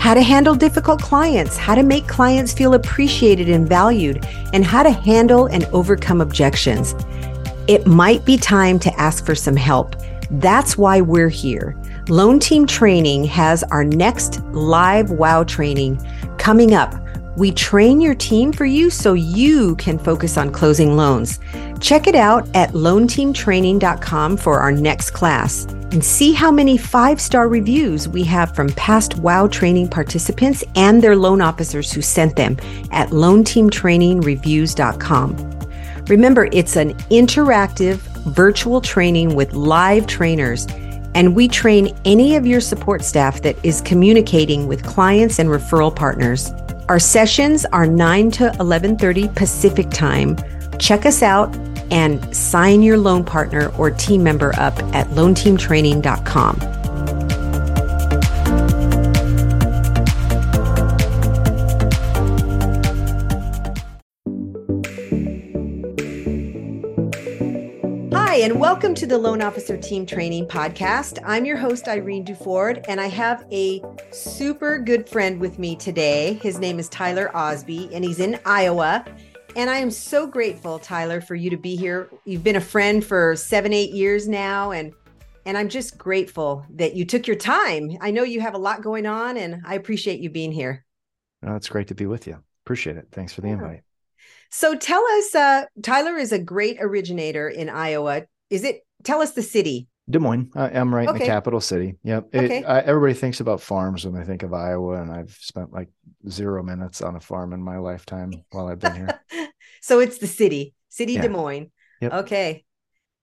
How to handle difficult clients, how to make clients feel appreciated and valued, and how to handle and overcome objections. It might be time to ask for some help. That's why we're here. Loan Team Training has our next live WOW training coming up we train your team for you so you can focus on closing loans. Check it out at loanteamtraining.com for our next class and see how many five star reviews we have from past WOW training participants and their loan officers who sent them at loanteamtrainingreviews.com. Remember, it's an interactive virtual training with live trainers and we train any of your support staff that is communicating with clients and referral partners. Our sessions are 9 to 11:30 Pacific Time. Check us out and sign your loan partner or team member up at loanteamtraining.com. and welcome to the Loan Officer Team Training Podcast. I'm your host, Irene Duford, and I have a super good friend with me today. His name is Tyler Osby, and he's in Iowa. And I am so grateful, Tyler, for you to be here. You've been a friend for seven, eight years now, and and I'm just grateful that you took your time. I know you have a lot going on, and I appreciate you being here. Oh, it's great to be with you. Appreciate it. Thanks for the yeah. invite. So tell us, uh, Tyler is a great originator in Iowa. Is it? Tell us the city. Des Moines. I, am right okay. in the capital city. Yep. It, okay. I, everybody thinks about farms when they think of Iowa, and I've spent like zero minutes on a farm in my lifetime while I've been here. so it's the city, city yeah. Des Moines. Yep. Okay.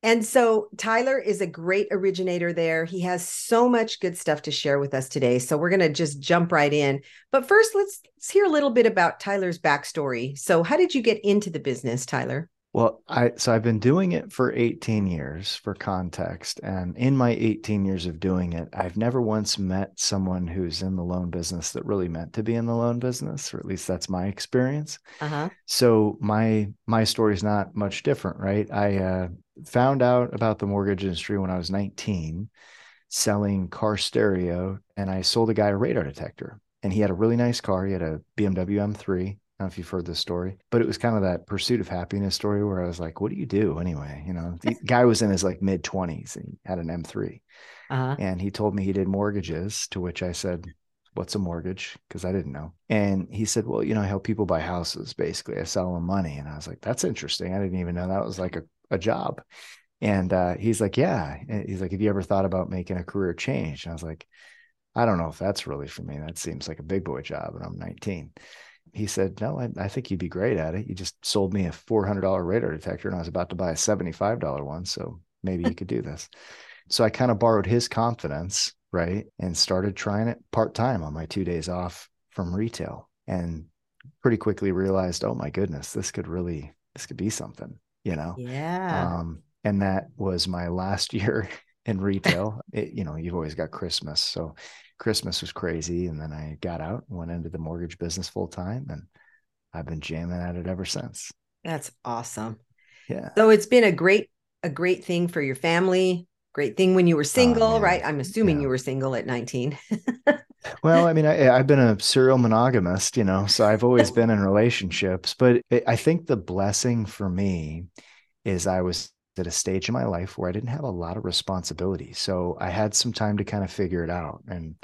And so Tyler is a great originator there. He has so much good stuff to share with us today. So we're going to just jump right in. But first, let's, let's hear a little bit about Tyler's backstory. So, how did you get into the business, Tyler? Well, I so I've been doing it for 18 years for context. And in my 18 years of doing it, I've never once met someone who's in the loan business that really meant to be in the loan business, or at least that's my experience. Uh-huh. So my my story is not much different, right? I uh, found out about the mortgage industry when I was 19, selling car stereo, and I sold a guy a radar detector. And he had a really nice car. He had a BMW M3 I don't know if you've heard this story, but it was kind of that pursuit of happiness story where I was like, what do you do anyway? You know, the guy was in his like mid 20s and he had an M3. Uh-huh. And he told me he did mortgages, to which I said, What's a mortgage? Because I didn't know. And he said, Well, you know, I help people buy houses basically. I sell them money. And I was like, That's interesting. I didn't even know that was like a, a job. And uh, he's like, Yeah. And he's like, Have you ever thought about making a career change? And I was like, I don't know if that's really for me. That seems like a big boy job. And I'm 19 he said, No, I, I, think you'd be great at it. You just sold me a $400 radar detector and I was about to buy a $75 one. So maybe you could do this. So I kind of borrowed his confidence, right? And started trying it part time on my two days off from retail and pretty quickly realized, oh my goodness, this could really, this could be something, you know? Yeah. Um, and that was my last year in retail. It, you know, you've always got Christmas. So Christmas was crazy. And then I got out, went into the mortgage business full time, and I've been jamming at it ever since. That's awesome. Yeah. So it's been a great a great thing for your family, great thing when you were oh, single, oh, right? I'm assuming yeah. you were single at 19. well, I mean, I, have been a serial monogamist, you know, so I've always been in relationships. But it, I think the blessing for me is I was at a stage in my life where I didn't have a lot of responsibility. So I had some time to kind of figure it out. And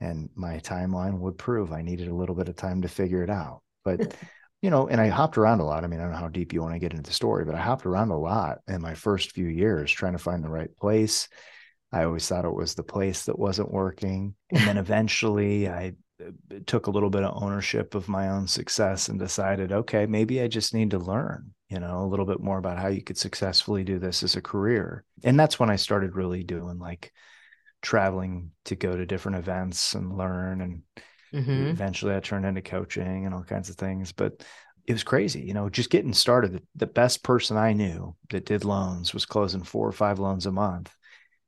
and my timeline would prove I needed a little bit of time to figure it out. But you know, and I hopped around a lot. I mean, I don't know how deep you want to get into the story, but I hopped around a lot in my first few years trying to find the right place. I always thought it was the place that wasn't working. And then eventually I uh, took a little bit of ownership of my own success and decided, okay, maybe I just need to learn, you know, a little bit more about how you could successfully do this as a career. And that's when I started really doing like traveling to go to different events and learn and Mm-hmm. Eventually, I turned into coaching and all kinds of things. But it was crazy, you know, just getting started. The, the best person I knew that did loans was closing four or five loans a month.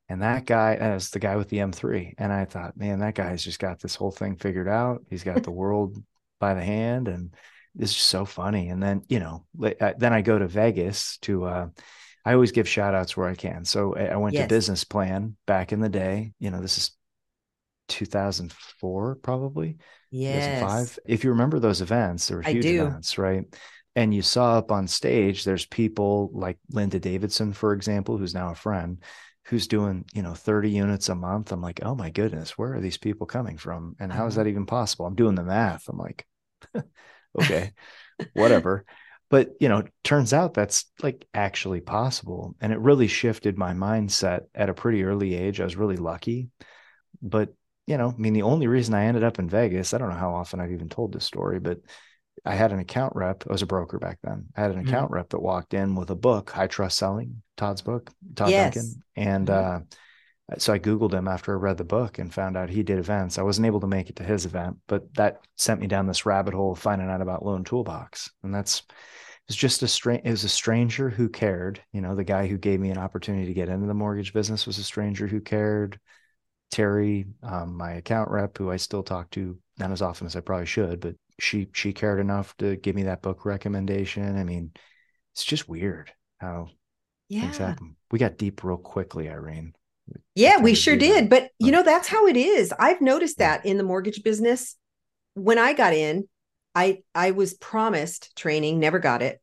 And that guy as the guy with the M3. And I thought, man, that guy's just got this whole thing figured out. He's got the world by the hand. And it's just so funny. And then, you know, uh, then I go to Vegas to, uh, I always give shout outs where I can. So I went yes. to business plan back in the day. You know, this is 2004 probably yes 2005 if you remember those events there were huge events right and you saw up on stage there's people like linda davidson for example who's now a friend who's doing you know 30 units a month i'm like oh my goodness where are these people coming from and how is uh-huh. that even possible i'm doing the math i'm like okay whatever but you know turns out that's like actually possible and it really shifted my mindset at a pretty early age i was really lucky but you know, I mean, the only reason I ended up in Vegas, I don't know how often I've even told this story, but I had an account rep. I was a broker back then. I had an mm-hmm. account rep that walked in with a book, High Trust Selling, Todd's book, Todd yes. Duncan. And mm-hmm. uh, so I Googled him after I read the book and found out he did events. I wasn't able to make it to his event, but that sent me down this rabbit hole of finding out about Loan Toolbox. And that's, it's just a strange, it was a stranger who cared. You know, the guy who gave me an opportunity to get into the mortgage business was a stranger who cared. Terry, um, my account rep, who I still talk to not as often as I probably should, but she she cared enough to give me that book recommendation. I mean, it's just weird how yeah. things happen. We got deep real quickly, Irene. Yeah, we sure did. But you know, that's how it is. I've noticed that in the mortgage business. When I got in, I I was promised training, never got it.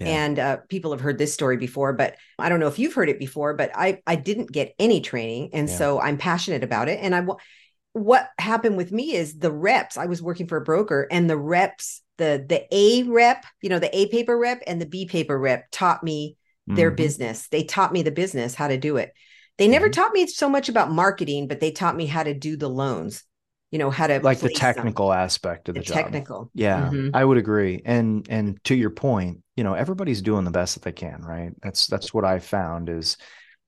Yeah. And uh, people have heard this story before, but I don't know if you've heard it before. But I I didn't get any training, and yeah. so I'm passionate about it. And I what happened with me is the reps. I was working for a broker, and the reps, the the A rep, you know, the A paper rep and the B paper rep taught me their mm-hmm. business. They taught me the business, how to do it. They never mm-hmm. taught me so much about marketing, but they taught me how to do the loans you know how to like the technical them. aspect of the, the job. technical yeah mm-hmm. i would agree and and to your point you know everybody's doing the best that they can right that's that's what i found is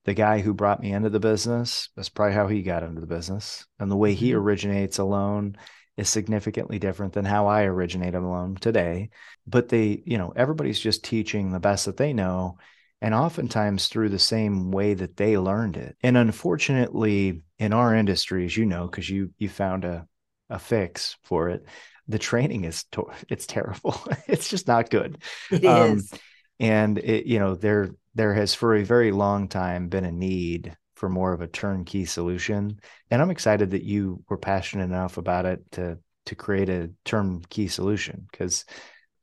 the guy who brought me into the business that's probably how he got into the business and the way he mm-hmm. originates a loan is significantly different than how i originate a loan today but they you know everybody's just teaching the best that they know and oftentimes through the same way that they learned it. And unfortunately in our industry as you know because you you found a a fix for it the training is to- it's terrible. It's just not good. It um, is, and it you know there there has for a very long time been a need for more of a turnkey solution. And i'm excited that you were passionate enough about it to to create a turnkey solution because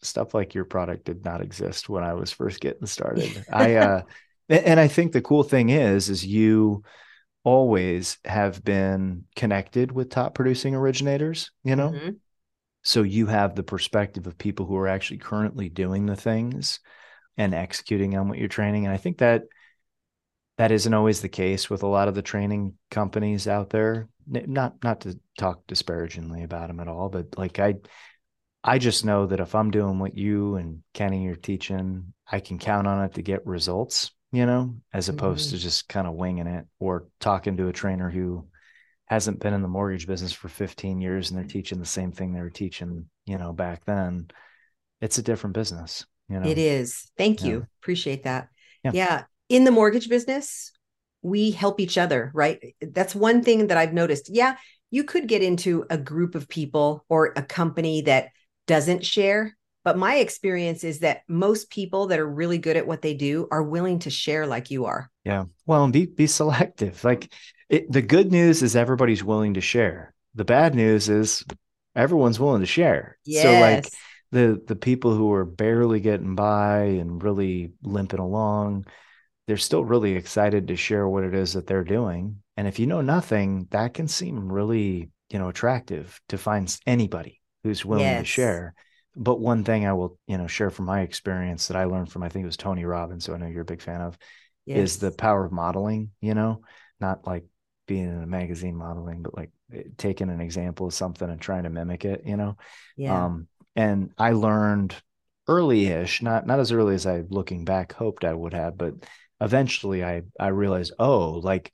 stuff like your product did not exist when i was first getting started i uh and i think the cool thing is is you always have been connected with top producing originators you know mm-hmm. So you have the perspective of people who are actually currently doing the things and executing on what you're training. And I think that that isn't always the case with a lot of the training companies out there. Not not to talk disparagingly about them at all, but like I I just know that if I'm doing what you and Kenny are teaching, I can count on it to get results, you know, as opposed mm-hmm. to just kind of winging it or talking to a trainer who hasn't been in the mortgage business for 15 years and they're teaching the same thing they were teaching, you know, back then, it's a different business. You know, it is. Thank yeah. you. Appreciate that. Yeah. yeah. In the mortgage business, we help each other, right? That's one thing that I've noticed. Yeah, you could get into a group of people or a company that doesn't share But my experience is that most people that are really good at what they do are willing to share like you are. Yeah. Well, and be be selective. Like it, the good news is everybody's willing to share. The bad news is everyone's willing to share. Yes. So like the the people who are barely getting by and really limping along, they're still really excited to share what it is that they're doing. And if you know nothing, that can seem really, you know, attractive to find anybody who's willing yes. to share. But one thing I will, you know, share from my experience that I learned from I think it was Tony Robbins, who I know you're a big fan of, yes. is the power of modeling, you know, not like being in a magazine modeling, but like eh, taking an example of something and trying to mimic it, you know. Yeah. Um, and I learned early-ish, not not as early as I looking back hoped I would have, but eventually I I realized, oh, like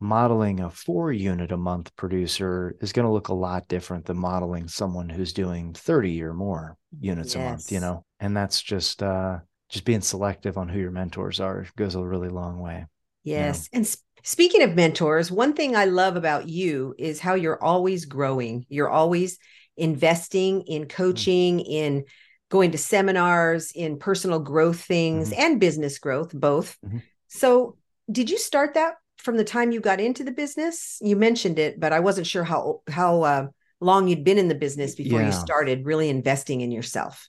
modeling a four unit a month producer is going to look a lot different than modeling someone who's doing 30 or more units yes. a month, you know? And that's just, uh, just being selective on who your mentors are goes a really long way. Yes. You know? And sp- speaking of mentors, one thing I love about you is how you're always growing. You're always investing in mm. coaching, mm-hmm. in going to seminars, in personal growth things mm-hmm. and business growth, both. Mm-hmm. So, did you start that from the time you got into the business? You mentioned it, but I wasn't sure how how uh, long you'd been in the business before yeah. you started really investing in yourself.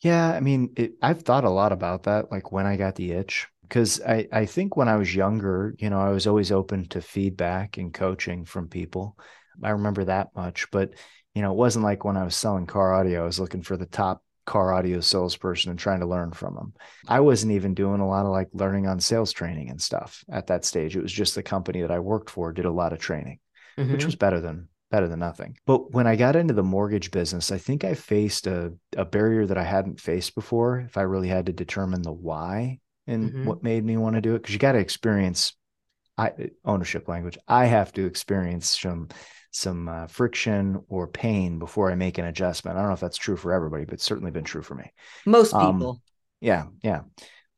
Yeah, I mean, it, I've thought a lot about that, like when I got the itch, because I I think when I was younger, you know, I was always open to feedback and coaching from people. I remember that much, but you know, it wasn't like when I was selling car audio, I was looking for the top car audio salesperson and trying to learn from them. I wasn't even doing a lot of like learning on sales training and stuff at that stage. It was just the company that I worked for did a lot of training, mm-hmm. which was better than better than nothing. But when I got into the mortgage business, I think I faced a, a barrier that I hadn't faced before if I really had to determine the why and mm-hmm. what made me want to do it. Cause you got to experience I, ownership language. I have to experience some some uh, friction or pain before I make an adjustment. I don't know if that's true for everybody, but it's certainly been true for me. Most um, people. Um, yeah, yeah.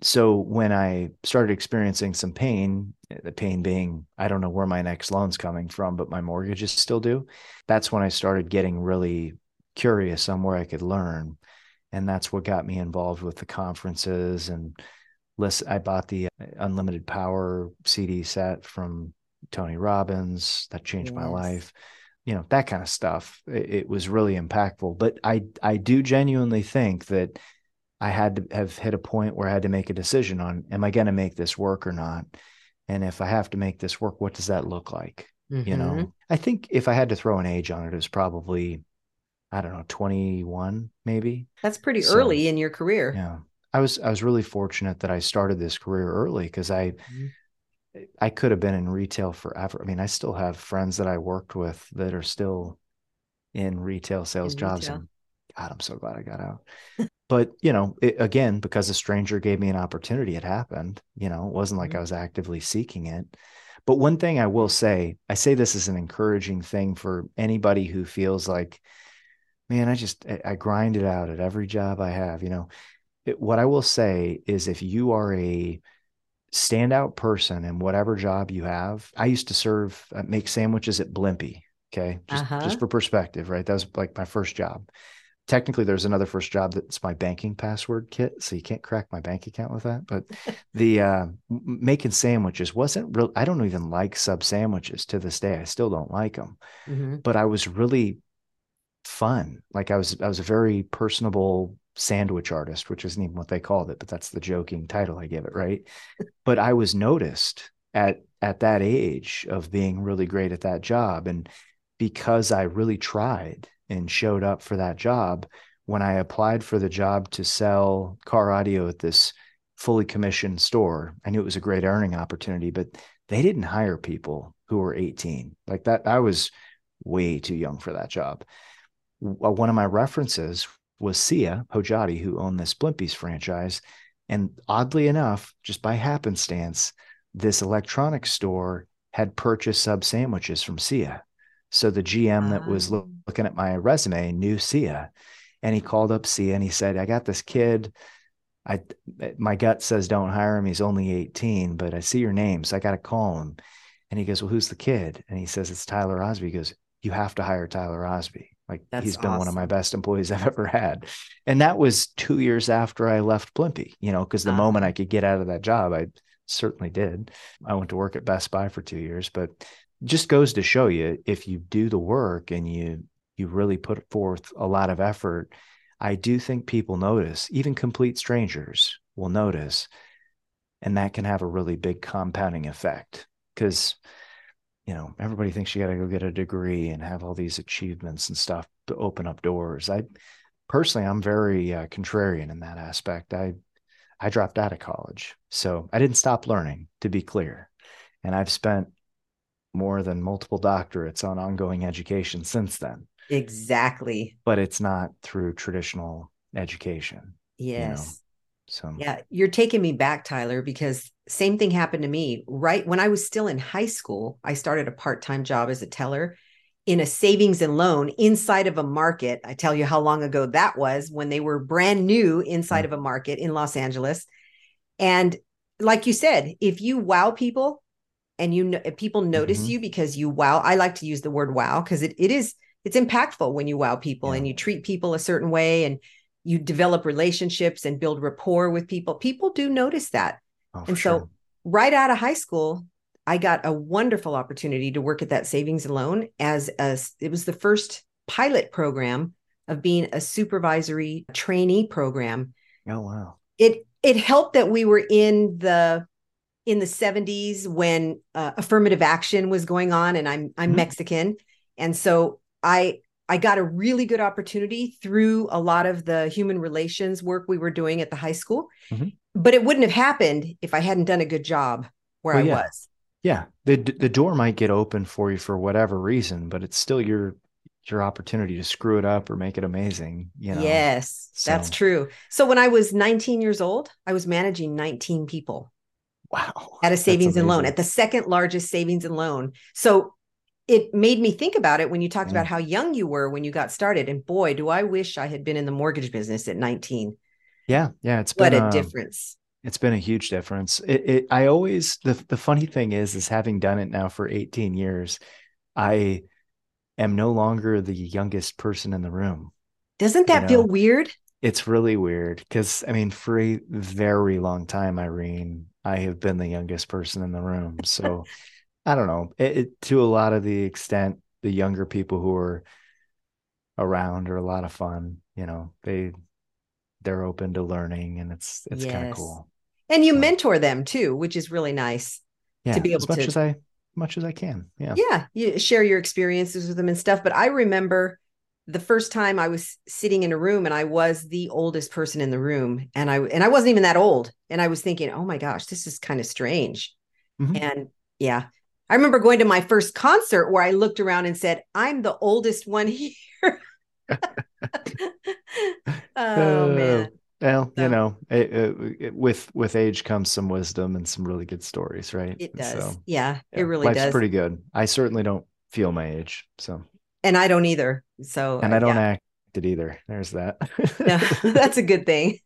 So when I started experiencing some pain, the pain being I don't know where my next loan's coming from, but my mortgage is still due. That's when I started getting really curious on where I could learn, and that's what got me involved with the conferences and listen. I bought the uh, Unlimited Power CD set from Tony Robbins. That changed yes. my life. You know, that kind of stuff. It, it, was really impactful. But I I do genuinely think that I had to have hit a point where I had to make a decision on am I going to make this work or not? And if I have to make this work, what does that look like? Mm-hmm. You know, mm-hmm. I think if I had to throw an age on it, it was probably, I don't know, 21, maybe. That's pretty so, early in your career. Yeah. I was I was really fortunate that I started this career early because I mm-hmm. I could have been in retail forever. I mean, I still have friends that I worked with that are still in retail sales in jobs. Retail. And God, I'm so glad I got out. but you know, it, again, because a stranger gave me an opportunity, it happened. You know, it wasn't like mm-hmm. I was actively seeking it. But one thing I will say, I say this is an encouraging thing for anybody who feels like, man, I just I, I grind it out at every job I have. You know, it, what I will say is, if you are a standout person in whatever job you have. I used to serve, uh, make sandwiches at Blimpie. Okay. Just, uh-huh. just for perspective, right? That was like my first job. Technically, there's another first job that's my banking password kit. So you can't crack my bank account with that. But the uh, making sandwiches wasn't real. I don't even like sub sandwiches to this day. I still don't like them. Mm-hmm. But I was really fun. Like I was, I was a very personable sandwich artist, which isn't even what they called it, but that's the joking title I give it, right? but I was noticed at at that age of being really great at that job. And because I really tried and showed up for that job, when I applied for the job to sell car audio at this fully commissioned store, I knew it was a great earning opportunity, but they didn't hire people who were 18. Like that, I was way too young for that job. Uh, one of my references was Sia Hojati, who owned this Blimpies franchise. And oddly enough, just by happenstance, this electronics store had purchased sub sandwiches from Sia. So the GM that was ah. looking at my resume knew Sia. And he called up Sia and he said, I got this kid. I my gut says don't hire him. He's only 18, but I see your name, so I got to call him. And he goes, Well, who's the kid? And he says, It's Tyler Osby. He goes, You have to hire Tyler Osby. Like That's he's been one of my best employees I've ever had. And that was two years after I left Blimpie, you know, because the Ah. moment I could get out of that job, I certainly did. I went to work at Best Buy for two years, but just goes to show you if you do the work and you you really put forth a lot of effort, I do think people notice, even complete strangers will notice. And that can have a really big compounding effect because you know, everybody thinks you got to go get a degree and have all these achievements and stuff to open up doors. I personally, I'm very uh, contrarian in that aspect. I I dropped out of college, so I didn't stop learning. To be clear, and I've spent more than multiple doctorates on ongoing education since then. Exactly. But it's not through traditional education. Yes. So Yeah, you're taking me back, Tyler, because same thing happened to me. Right when I was still in high school, I started a part time job as a teller in a savings and loan inside of a market. I tell you how long ago that was when they were brand new inside Mm. of a market in Los Angeles. And like you said, if you wow people and you know people notice Mhm. you because you wow, I like to use the word wow because it, it is it's impactful when you wow people Yeah. and you treat people a certain way and you develop relationships and build rapport with people. People do notice that. oh, And sure. so, right out of high school, I got a wonderful opportunity to work at that savings and loan as a, it was the first pilot program of being a supervisory trainee program. oh wow, It it helped that we were in the in the 70s when uh, affirmative action was going on and I'm I'm Mhm. Mexican and so I I got a really good opportunity through a lot of the human relations work we were doing at the high school. Mhm. But it wouldn't have happened if I hadn't done a good job where Well, I yeah. was. yeah. the The door might get open for you for whatever reason, but it's still your your opportunity to screw it up or make it amazing. You know. yes, that's true. So when I was 19 years old, I was managing 19 people Wow. at a savings and loan at the second largest savings and loan. So it made me think about it when you talked Yeah. about how young you were when you got started. And boy, do I wish I had been in the mortgage business at 19. Yeah, yeah. It's What been a um, difference. It's been a huge difference. It, it I always the the funny thing is is having done it now for 18 years, I am no longer the youngest person in the room. Doesn't that you feel weird? It's really weird because I mean, for a very long time, Irene, I have been the youngest person in the room. So I don't know. It, it, to a lot of the extent, the younger people who are around are a lot of fun. You know, they they're open to learning, and it's it's kind of cool. And you So- mentor them too, which is really nice. Yeah, be as able much to- as I much as I can. Yeah. yeah you share your experiences with them and stuff but i remember the first time i was sitting in a room and i was the oldest person in the room and i and i wasn't even that old and i was thinking oh my gosh this is kind of strange Mhm. and yeah i remember going to my first concert where i looked around and said i'm the oldest one here oh uh, man Well, So- you know, it, it, it- with with age comes some wisdom and some really good stories, right? it does So, yeah, yeah, it really life's does pretty good. I certainly don't feel my age, so and i don't either so uh, and I don't yeah. act it either. There's that. No, that's a good thing.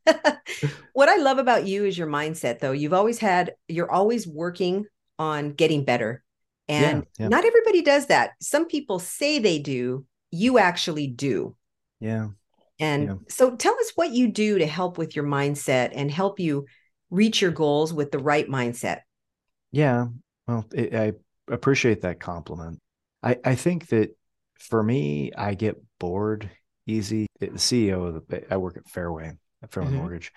what I love about you is your mindset, though. You've always had, you're always working on getting better. And Yeah, yeah. not everybody does that. Some people say they do, you actually do. yeah. And Yeah. so tell us what you do to help with your mindset and help you reach your goals with the right mindset. Yeah. Well, it, I appreciate that compliment. I, I think that for me, I get bored easy. The CEO of the, I work at Fairway, Fairway Mhm. Mortgage.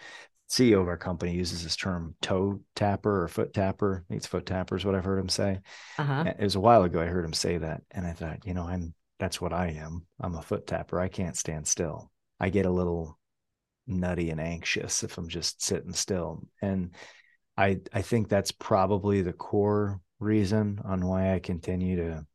CEO of our company uses this term toe tapper or foot tapper. I think it's foot tappers, what I've heard him say. Uh-huh. It was a while ago I heard him say that. And I thought, you know, I'm that's what I am. I'm a foot tapper. I can't stand still. I get a little nutty and anxious if I'm just sitting still. And I I think that's probably the core reason on why I continue to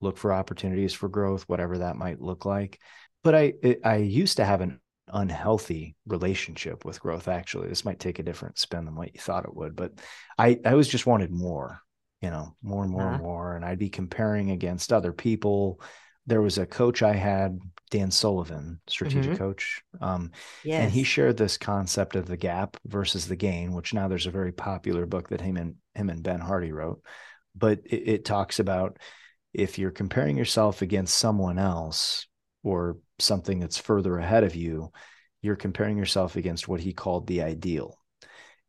look for opportunities for growth, whatever that might look like. But I I used to have an unhealthy relationship with growth actually. This might take a different spin than what you thought it would, but I I always just wanted more, you know, more and more and Uh-huh. more and I'd be comparing against other people. There was a coach I had, Dan Sullivan, strategic Mhm. coach. Um, Yes. and he shared this concept of the gap versus the gain, which now there's a very popular book that him and him and Ben Hardy wrote. But it, it talks about if you're comparing yourself against someone else, or something that's further ahead of you, you're comparing yourself against what he called the ideal.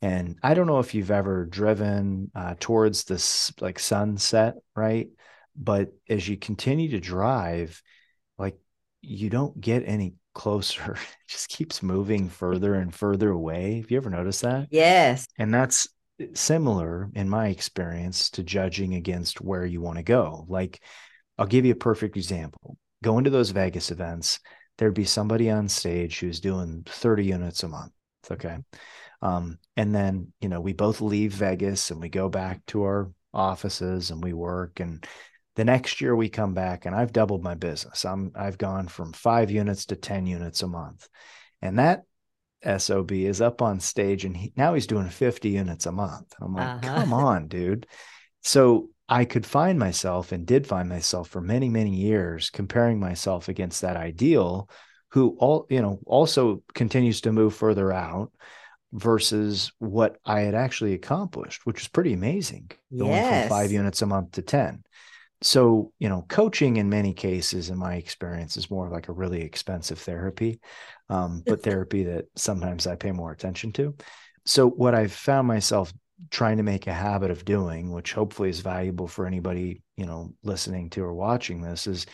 And I don't know if you've ever driven uh, towards this like sunset, right? But as you continue to drive, like you don't get any closer. It just keeps moving further and further away. Have you ever noticed that? Yes. And that's similar in my experience to judging against where you want to go. Like, I'll give you a perfect example. Going to those Vegas events, there'd be somebody on stage who's doing 30 units a month. Okay. Um, and then, you know, we both leave Vegas and we go back to our offices and we work. And the next year we come back and I've doubled my business. I'm I've gone from five units to 10 units a month. And that SOB is up on stage and he, now he's doing 50 units a month. I'm like, uh-huh. come on, dude. So I could find myself and did find myself for many, many years comparing myself against that ideal who all, you know, also continues to move further out versus what I had actually accomplished, which was pretty amazing. Going yes. from five units a month to 10 so you know coaching in many cases in my experience is more like a really expensive therapy um, but therapy that sometimes i pay more attention to so what i've found myself trying to make a habit of doing which hopefully is valuable for anybody you know listening to or watching this is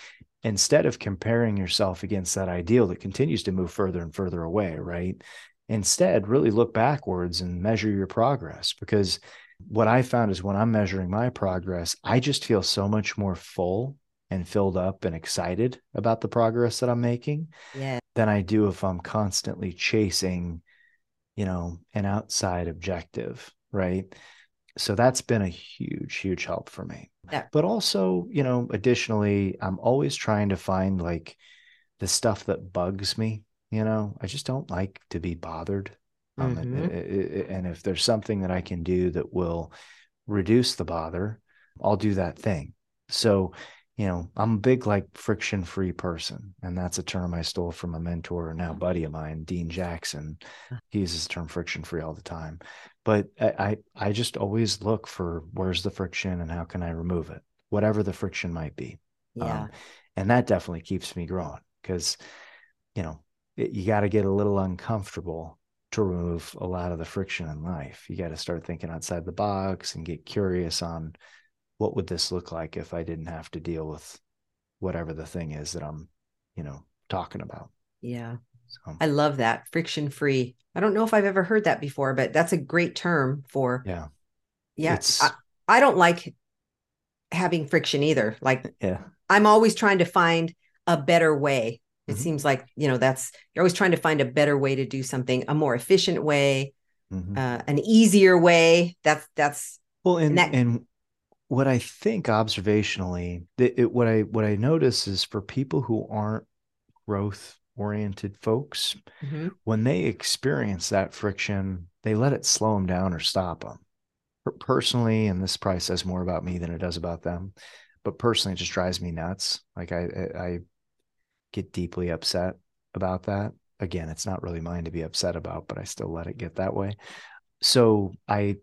instead of comparing yourself against that ideal that continues to move further and further away right instead really look backwards and measure your progress because what I found is when I'm measuring my progress, I just feel so much more full and filled up and excited about the progress that I'm making yeah. than I do if I'm constantly chasing, you know, an outside objective. Right. So that's been a huge, huge help for me. Yeah. But also, you know, additionally, I'm always trying to find like the stuff that bugs me. You know, I just don't like to be bothered um, mm-hmm. and, and if there's something that I can do that will reduce the bother, I'll do that thing. So, you know, I'm a big like friction free person. And that's a term I stole from a mentor now mm-hmm. buddy of mine, Dean Jackson. Uh. He uses the term friction free all the time. But I, I just always look for where's the friction and how can I remove it, whatever the friction might be. Yeah. Um, and that definitely keeps me growing because, you know, it, you got to get a little uncomfortable to remove a lot of the friction in life. You got to start thinking outside the box and get curious on what would this look like if I didn't have to deal with whatever the thing is that I'm, you know, talking about. Yeah. So. I love that friction free. I don't know if I've ever heard that before, but that's a great term for. Yeah. Yeah. I, I don't like having friction either. Like, yeah, I'm always trying to find a better way it mm-hmm. seems like, you know, that's you're always trying to find a better way to do something, a more efficient way, mm-hmm. uh, an easier way. That's that's well, and and, that, and what I think observationally, that it, what I what I notice is for people who aren't growth oriented folks, mm-hmm. when they experience that friction, they let it slow them down or stop them. Personally, and this probably says more about me than it does about them, but personally, it just drives me nuts. Like I, I get deeply upset about that. Again, it's not really mine to be upset about, but I still let it get that way. So I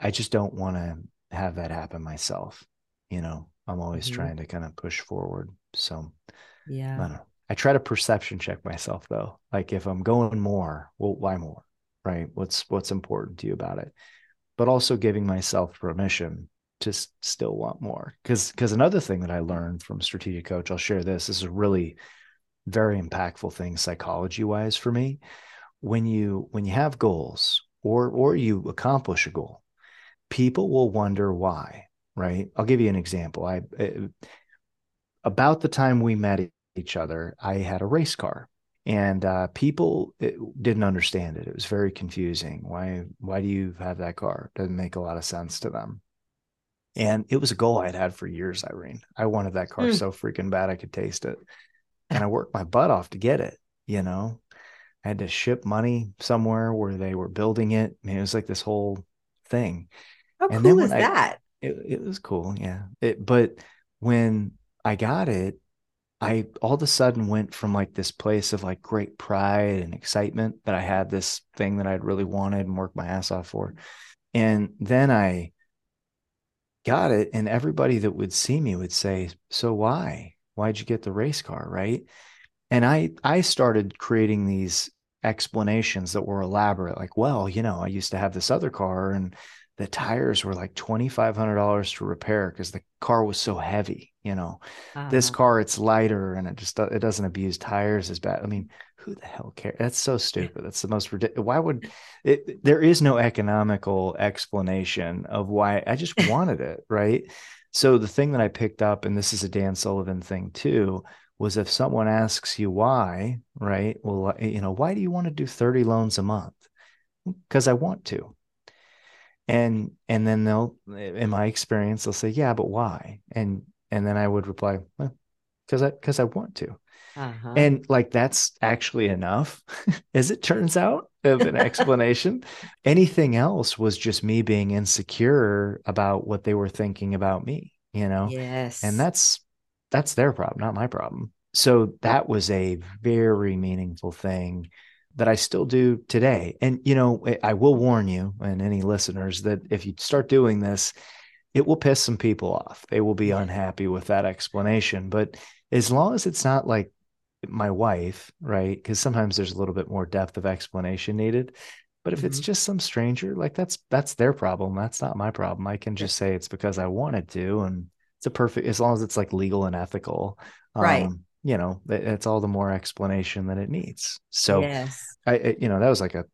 I just don't want to have that happen myself. You know, I'm always mm-hmm. trying to kind of push forward. So yeah. I try to perception check myself though. Like if I'm going more, well, why more? Right? What's what's important to you about it? But also giving myself permission to still want more. Because because another thing that I learned from strategic coach, I'll share this. This is a really very impactful thing psychology wise for me when you when you have goals or or you accomplish a goal people will wonder why right i'll give you an example i uh, about the time we met each other i had a race car and uh, people eh, didn't understand it it was very confusing why why do you have that car doesn't make a lot of sense to them and it was a goal I had had for years irene i wanted that car mm. so freaking bad i could taste it and I worked my butt off to get it. You know, I had to ship money somewhere where they were building it. I mean, it was like this whole thing. How and cool is I, that? It, it was cool, yeah. It, but when I got it, I all of a sudden went from like this place of like great pride and excitement that I had this thing that I'd really wanted and worked my ass off for. And then I got it, and everybody that would see me would say, So why? why'd you get the race car right and I I started creating these explanations that were elaborate, like, well, you know, I used to have this other car and the tires were like $2,500 to repair because the car was so heavy. You know, uh-huh. this car, it's lighter and it just, it doesn't abuse tires as bad. I mean, who the hell cares? That's so stupid. That's the most ridiculous. Why would it? There is no economical explanation of why I just wanted it. Right. So the thing that I picked up, and this is a Dan Sullivan thing too, was if someone asks you why, right? Well, you know, why do you want to do 30 loans a month? Because I want to. And and then they'll in my experience, they'll say, Yeah, but why? And and then I would reply, well, because I because I want to. Uh-huh. And like that's actually enough, as it turns out, of an explanation. Anything else was just me being insecure about what they were thinking about me, you know? Yes. And that's that's their problem, not my problem. So that was a very meaningful thing that I still do today. And, you know, I will warn you and any listeners that if you start doing this, it will piss some people off. They will be unhappy with that explanation. But as long as it's not like my wife, right? Because sometimes there's a little bit more depth of explanation needed. But if mm-hmm. it's just some stranger, like that's that's their problem. That's not my problem. I can just say it's because I wanted to, and it's a perfect as long as it's like legal and ethical. Right. Um, you know, it's all the more explanation that it needs. So, yes, I, you know, that was like a,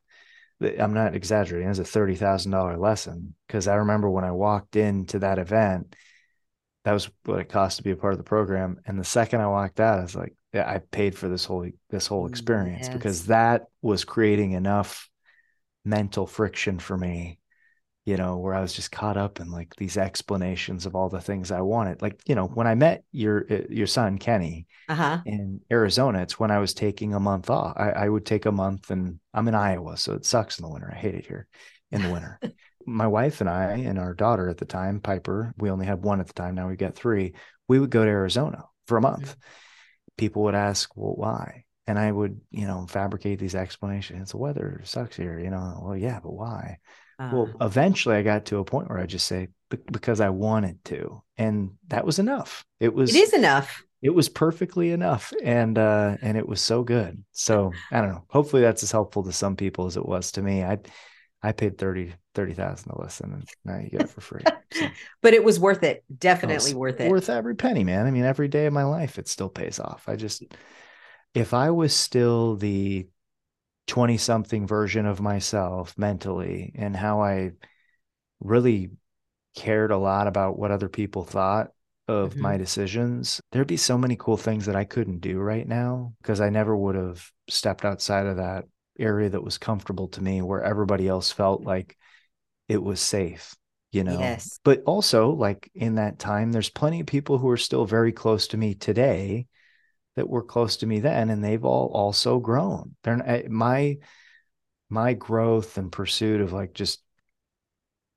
I'm not exaggerating. It was a thirty thousand dollar lesson because I remember when I walked into that event, that was what it cost to be a part of the program. And the second I walked out, I was like, yeah, I paid for this whole this whole experience yes. because that was creating enough mental friction for me you know, where I was just caught up in like these explanations of all the things I wanted. Like, you know, when I met your uh, your son Kenny uh-huh. in Arizona, it's when I was taking a month off. I, I, would take a month, and I'm in Iowa, so it sucks in the winter. I hate it here in the winter. My wife and I and our daughter at the time, Piper, we only had one at the time. Now we've got three. We would go to Arizona for a month. Mm-hmm. People would ask, "Well, why?" And I would, you know, fabricate these explanations. The weather sucks here, you know. Well, yeah, but why? Well, uh. eventually I got to a point where I just say because I wanted to, and that was enough. It was. It is enough. It was perfectly enough, and uh, and it was so good. So I don't know. Hopefully that's as helpful to some people as it was to me. I I paid 30 30,000 to listen and now you get it for free. So. but it was worth it. Definitely worth it. Worth every penny, man. I mean, every day of my life it still pays off. I just if I was still the 20 something version of myself mentally and how I really cared a lot about what other people thought of mm-hmm. my decisions, there'd be so many cool things that I couldn't do right now because I never would have stepped outside of that area that was comfortable to me where everybody else felt like it was safe you know yes. but also like in that time there's plenty of people who are still very close to me today that were close to me then and they've all also grown. They're eh, my my growth and pursuit of like just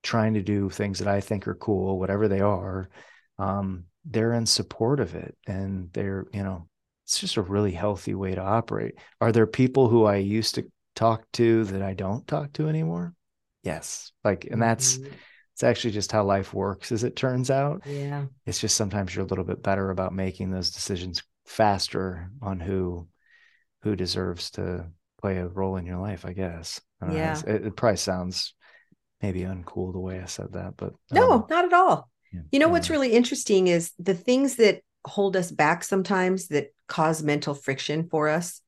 trying to do things that i think are cool whatever they are um, they're in support of it and they're you know it's just a really healthy way to operate. Are there people who i used to talk to that i don't talk to anymore? Yes. Like and that's mm-hmm. it's actually just how life works as it turns out. Yeah. It's just sometimes you're a little bit better about making those decisions faster on who who deserves to play a role in your life i guess. I yeah. it, it, probably sounds maybe uncool the way i said that but no um, not at all. yeah, you know what's really interesting is the things that hold us back sometimes that cause mental friction for us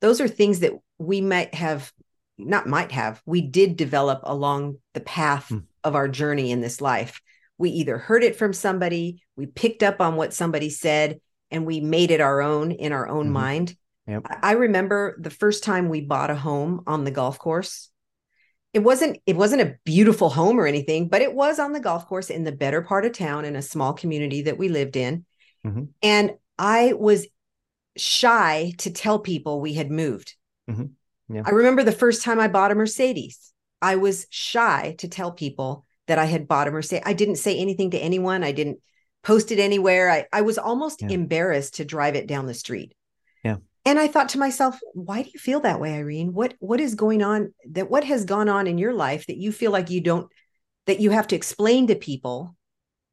those are things that we might have not might have we did develop along the path hmm. of our journey in this life. We either heard it from somebody we picked up on what somebody said and we made it our own in our own mm-hmm. mind. Yep. I remember the first time we bought a home on the golf course. It wasn't it wasn't a beautiful home or anything, but it was on the golf course in the better part of town in a small community that we lived in. Mm-hmm. And I was shy to tell people we had moved. Mm-hmm. Yeah. I remember the first time I bought a Mercedes. I was shy to tell people that I had bought a Mercedes. I didn't say anything to anyone. I didn't post it anywhere. I, I was almost yeah. embarrassed to drive it down the street. Yeah. And I thought to myself, why do you feel that way, Irene? What what is going on that what has gone on in your life that you feel like you don't that you have to explain to people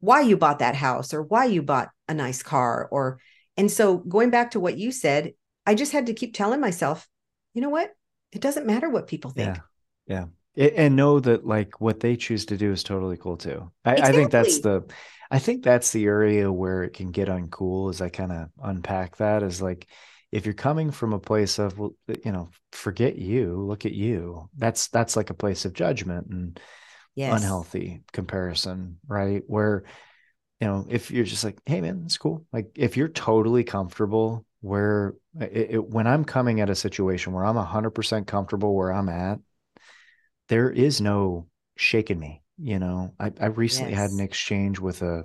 why you bought that house or why you bought a nice car or and so going back to what you said, I just had to keep telling myself, you know what? It doesn't matter what people think. Yeah. Yeah. and know that like what they choose to do is totally cool too. I, exactly. I think that's the I think that's the area where it can get uncool as I kind of unpack that is like if you're coming from a place of well, uh, you know, forget you, look at you. That's that's like a place of judgment and yes. unhealthy comparison, right? Where you know, if you're just like, hey man, it's cool. Like if you're totally comfortable where uh, it, it, when I'm coming at a situation where I'm 100% comfortable where I'm at, there is no shaking me. You know, I, I recently yes. had an exchange with a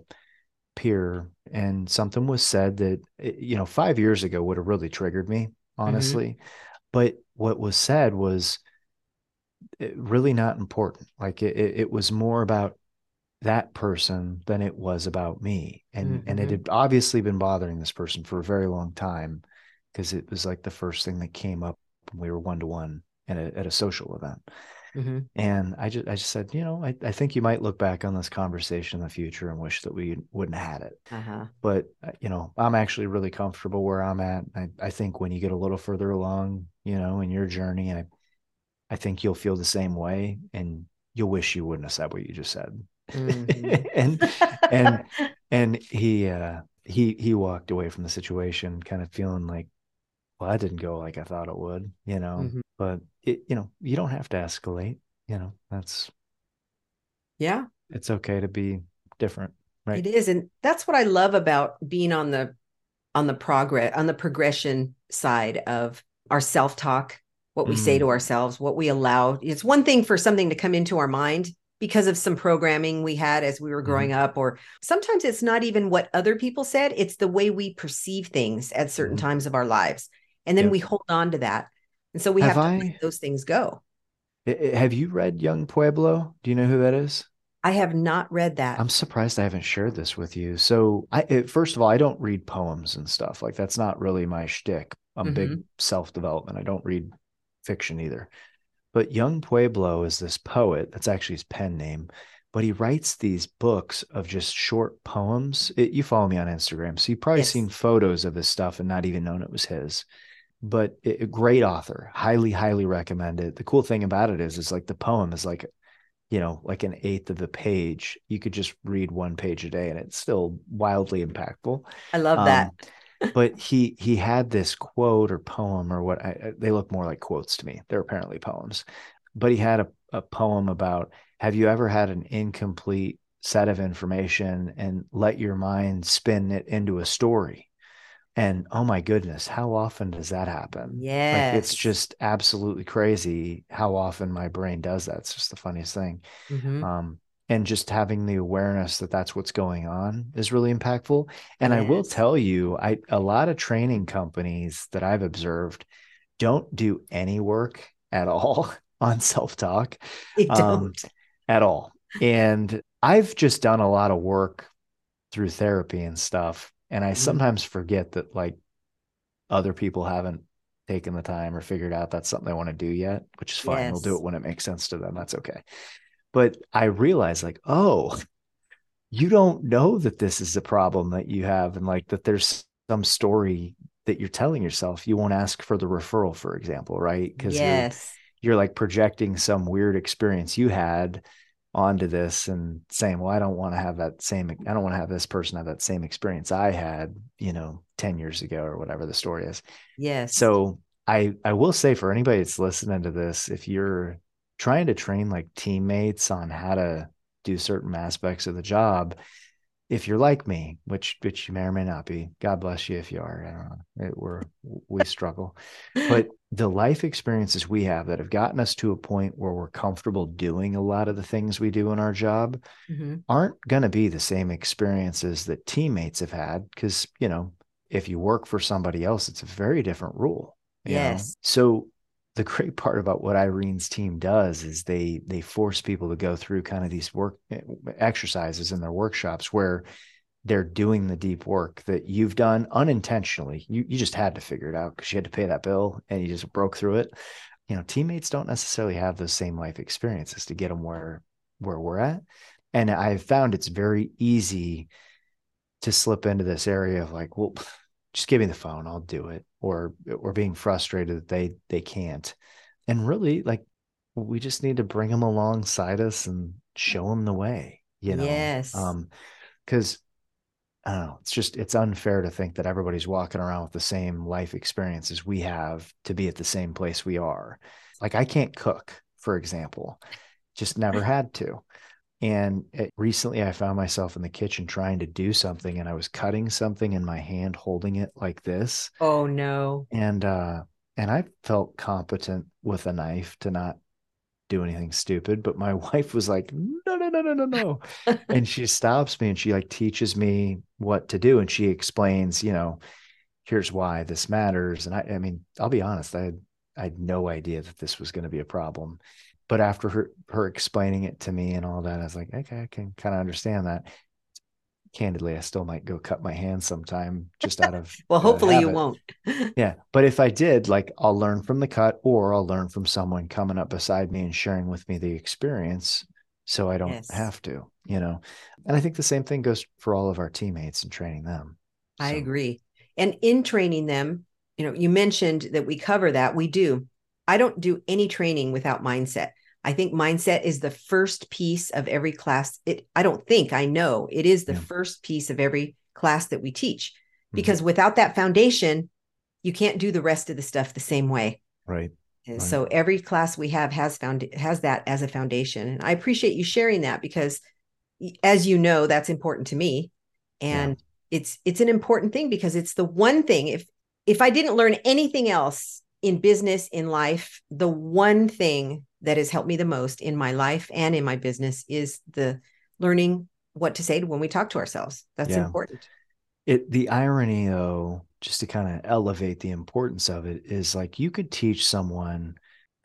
peer and something was said that, you know, five years ago would have really triggered me, mm-hmm. honestly. Mm-hmm. But what was said was eh, really not important. Like it, it was more about that person than it was about me and mm-hmm. and it mm-hmm. had obviously been bothering this person for a very long time because it was like the first thing that came up when we were one to one at a, at a social event mm-hmm. and i just i just said you know I, I think you might look back on this conversation in the future and wish that we wouldn't have had it uh-huh. but uh, you know i'm actually really comfortable where i'm at I, I think when you get a little further along you know in your journey i i think you'll feel the same way and you'll wish you wouldn't have said what you just said mm-hmm. and and and he uh he he walked away from the situation kind of feeling like well I didn't go like i thought it would you know mm-hmm. but it you know you don't have to escalate you know that's yeah it's okay to be different right it is and that's what i love about being on the on the progress on the progression side of our self-talk what we mm. say to ourselves what we allow it's one thing for something to come into our mind because of some programming we had as we were growing mm-hmm. up or sometimes it's not even what other people said it's the way we perceive things at certain mm-hmm. times of our lives and then yep. we hold on to that and so we have, have to I, let those things go have you read Yung Pueblo do you know who that is I have not read that. I'm surprised I haven't shared this with you. So, I it, first of all, I don't read poems and stuff. Like that's not really my shtick. I'm mm-hmm. big self development. I don't read fiction either. But Yung Pueblo is this poet. That's actually his pen name. But he writes these books of just short poems. It, you follow me on Instagram, so you've probably yes. seen photos of his stuff and not even known it was his. But a great author, highly, highly recommended. The cool thing about it is, is like the poem is like, you know, like an eighth of the page. You could just read one page a day, and it's still wildly impactful. I love um, that but he he had this quote or poem or what I, they look more like quotes to me. They're apparently poems, but he had a, a poem about have you ever had an incomplete set of information and let your mind spin it into a story? And oh my goodness, how often does that happen? Yeah, like it's just absolutely crazy how often my brain does that. It's just the funniest thing. Mm-hmm. Um, and just having the awareness that that's what's going on is really impactful and yes. i will tell you i a lot of training companies that i've observed don't do any work at all on self-talk um, at all and i've just done a lot of work through therapy and stuff and i mm-hmm. sometimes forget that like other people haven't taken the time or figured out that's something they want to do yet which is fine yes. we'll do it when it makes sense to them that's okay but I realized like, oh, you don't know that this is a problem that you have and like that there's some story that you're telling yourself. You won't ask for the referral, for example, right? Because yes. you're, you're like projecting some weird experience you had onto this and saying, well, I don't want to have that same, I don't want to have this person have that same experience I had, you know, 10 years ago or whatever the story is. Yes. So I, I will say for anybody that's listening to this, if you're trying to train like teammates on how to do certain aspects of the job if you're like me which which you may or may not be god bless you if you are i don't know it, we're we struggle but the life experiences we have that have gotten us to a point where we're comfortable doing a lot of the things we do in our job mm-hmm. aren't going to be the same experiences that teammates have had because you know if you work for somebody else it's a very different rule yes know? so the great part about what Irene's team does is they they force people to go through kind of these work eh, exercises in their workshops where they're doing the deep work that you've done unintentionally. You you just had to figure it out because you had to pay that bill and you just broke through it. You know, teammates don't necessarily have those same life experiences to get them where where we're at. And I've found it's very easy to slip into this area of like, well, just give me the phone, I'll do it, or or being frustrated that they they can't. And really, like we just need to bring them alongside us and show them the way, you know. Yes. Um, because I don't know, it's just it's unfair to think that everybody's walking around with the same life experiences we have to be at the same place we are. Like I can't cook, for example, just never had to. And it, recently I found myself in the kitchen trying to do something and I was cutting something in my hand, holding it like this. Oh no. And uh and I felt competent with a knife to not do anything stupid. But my wife was like, no, no, no, no, no, no. and she stops me and she like teaches me what to do. And she explains, you know, here's why this matters. And I I mean, I'll be honest, I had I had no idea that this was going to be a problem but after her her explaining it to me and all that, I was like, okay, I can kind of understand that. Candidly, I still might go cut my hand sometime just out of well, hopefully you won't. yeah, but if I did, like, I'll learn from the cut, or I'll learn from someone coming up beside me and sharing with me the experience, so I don't yes. have to, you know. And I think the same thing goes for all of our teammates and training them. I so. agree. And in training them, you know, you mentioned that we cover that. We do. I don't do any training without mindset. I think mindset is the first piece of every class. It I don't think I know it is the yeah. first piece of every class that we teach mm-hmm. because without that foundation, you can't do the rest of the stuff the same way. Right. right. So every class we have has found has that as a foundation, and I appreciate you sharing that because, as you know, that's important to me, and yeah. it's it's an important thing because it's the one thing if if I didn't learn anything else in business, in life, the one thing that has helped me the most in my life and in my business is the learning what to say when we talk to ourselves. That's yeah. important. It the irony though, just to kind of elevate the importance of it, is like you could teach someone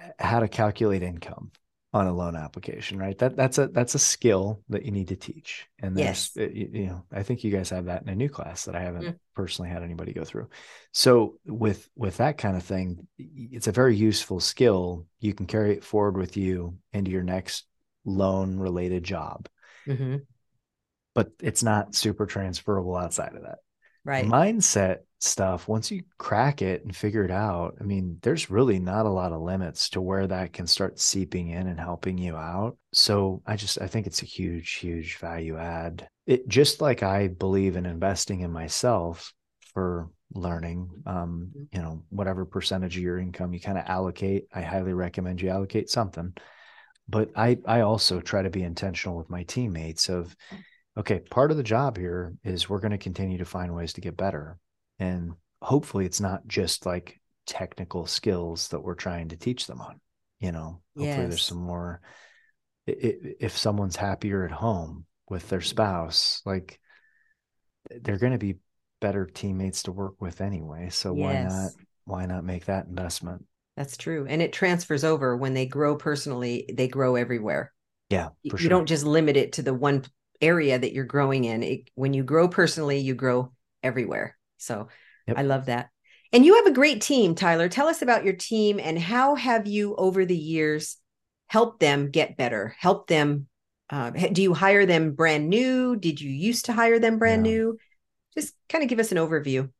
uh, how to calculate income on a loan application, right? That that's a that's a skill that you need to teach. And there's yes. you, you, know, I think you guys have that in a new class that I haven't mm. personally had anybody go through. So with with that kind of thing, it's a very useful skill. You can carry it forward with you into your next loan related job. Mm-hmm. But it's not super transferable outside of that. Right. Mindset stuff, once you crack it and figure it out, I mean, there's really not a lot of limits to where that can start seeping in and helping you out. So I just, I think it's a huge, huge value add. It just like I believe in investing in myself for learning, um, mm-hmm. you know, whatever percentage of your income you kind of allocate. I highly recommend you allocate something. But I, I also try to be intentional with my teammates of, okay, part of the job here is we're going to continue to find ways to get better and hopefully it's not just like technical skills that we're trying to teach them on you know? Hopefully yes. there's some more if someone's happier at home with their mm-hmm. spouse like they're going to be better teammates to work with anyway so yes. why not why not make that investment? That's true and it transfers over. When they grow personally they grow everywhere. Yeah you, sure. don't just limit it to the one area that you're growing in. It, when you grow personally you grow everywhere so yep. I love that. And you have a great team, Tyler. Tell us about your team and how have you over the years helped them get better? Help them uh, do you hire them brand new? Did you used to hire them brand yeah. new? Just kind of give us an overview.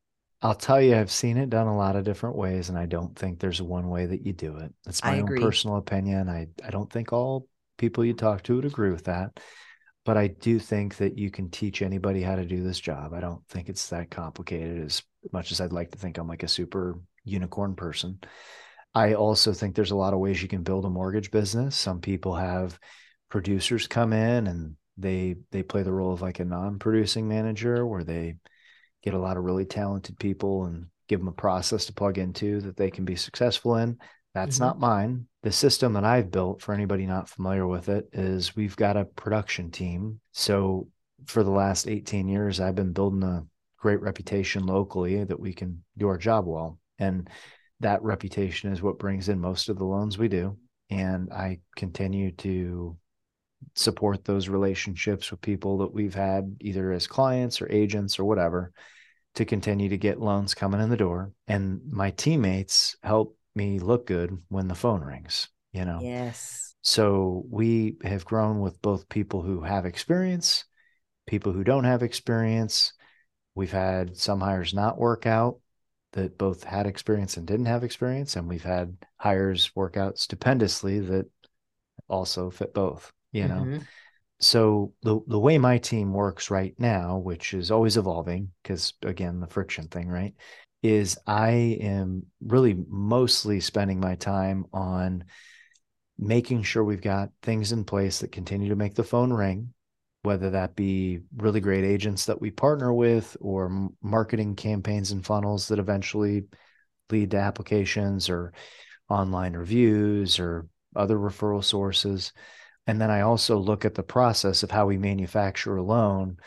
I'll tell you, I've seen it done a lot of different ways, and I don't think there's one way that you do it. That's my own personal opinion. I, I don't think all people you talk to would agree with that but I do think that you can teach anybody how to do this job. I don't think it's that complicated as much as I'd like to think I'm like a super unicorn person. I also think there's a lot of ways you can build a mortgage business. Some people have producers come in and they they play the role of like a non-producing manager where they get a lot of really talented people and give them a process to plug into that they can be successful in. That's mm-hmm. not mine. The system that I've built for anybody not familiar with it is we've got a production team. So for the last 18 years, I've been building a great reputation locally that we can do our job well. And that reputation is what brings in most of the loans we do. And I continue to support those relationships with people that we've had either as clients or agents or whatever to continue to get loans coming in the door. And my teammates help me look good when the phone rings, you know? Yes. So we have grown with both people who have experience, people who don't have experience. We've had some hires not work out that both had experience and didn't have experience. And we've had hires work out stupendously that also fit both, you mm-hmm. know? So the, the way my team works right now, which is always evolving, because again, the friction thing, right? Is I am really mostly spending my time on making sure we've got things in place that continue to make the phone ring whether that be really great agents that we partner with or marketing campaigns and funnels that eventually lead to applications or online reviews or other referral sources. And then I also look at the process of how we manufacture a loan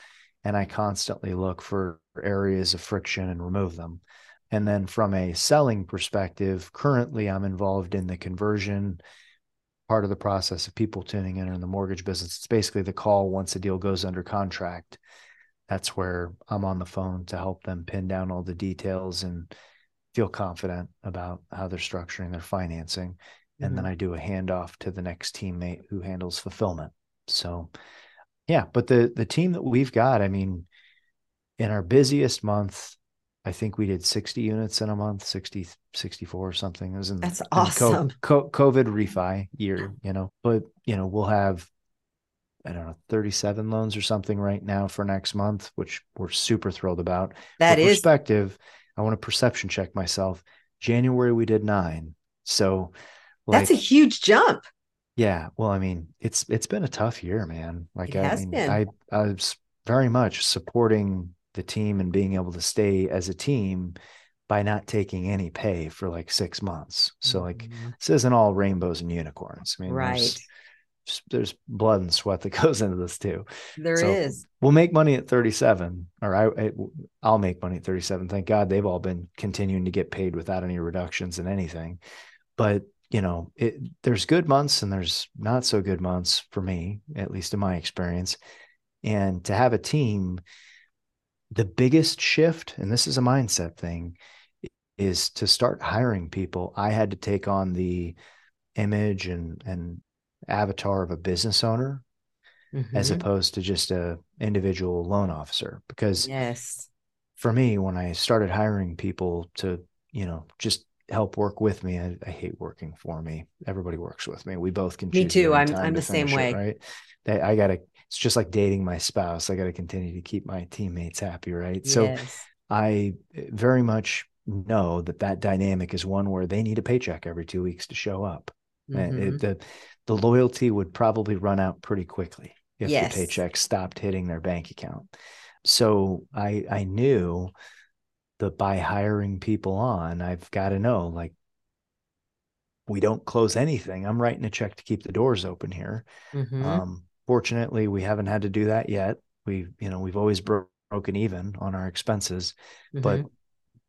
and I constantly look for areas of friction and remove them. And then from a selling perspective, currently I'm involved in the conversion part of the process of people tuning in in the mortgage business. It's basically the call once a deal goes under contract. That's where I'm on the phone to help them pin down all the details and feel confident about how they're structuring their financing. And mm-hmm. then I do a handoff to the next teammate who handles fulfillment. So yeah, but the the team that we've got, I mean, in our busiest month, I think we did 60 units in a month, 60, 64 or something. It was in That's awesome. COVID refi year, you know, but you know, we'll have, I don't know, 37 loans or something right now for next month, which we're super thrilled about. That for is perspective. I want to perception check myself. January we did nine. So like, that's a huge jump. Yeah. Well, I mean, it's it's been a tough year, man. Like it I mean. I I was very much supporting the team and being able to stay as a team by not taking any pay for like six months. So like mm-hmm. this isn't all rainbows and unicorns. I mean, right. There's, there's blood and sweat that goes into this too. There so is. We'll make money at 37, or I, I'll make money at 37. Thank God they've all been continuing to get paid without any reductions in anything. But you know, it, there's good months and there's not so good months for me, at least in my experience. And to have a team the biggest shift, and this is a mindset thing, is to start hiring people. I had to take on the image and and avatar of a business owner mm-hmm. as opposed to just a individual loan officer because yes. for me when i started hiring people to you know just help work with me i, I hate working for me. Everybody works with me. We both can me too. i'm i'm the same way. it, right? They, i gotta it's just like dating my spouse. I got to continue to keep my teammates happy, right? Yes. So I very much know that that dynamic is one where they need a paycheck every two weeks to show up. Mm-hmm. And it, the the loyalty would probably run out pretty quickly if yes. the paycheck stopped hitting their bank account. So I I knew that by hiring people on, I've got to know like we don't close anything. I'm writing a check to keep the doors open here. Mm-hmm. Um, Fortunately, we haven't had to do that yet. We, you know, we've always bro- broken even on our expenses, mm-hmm. but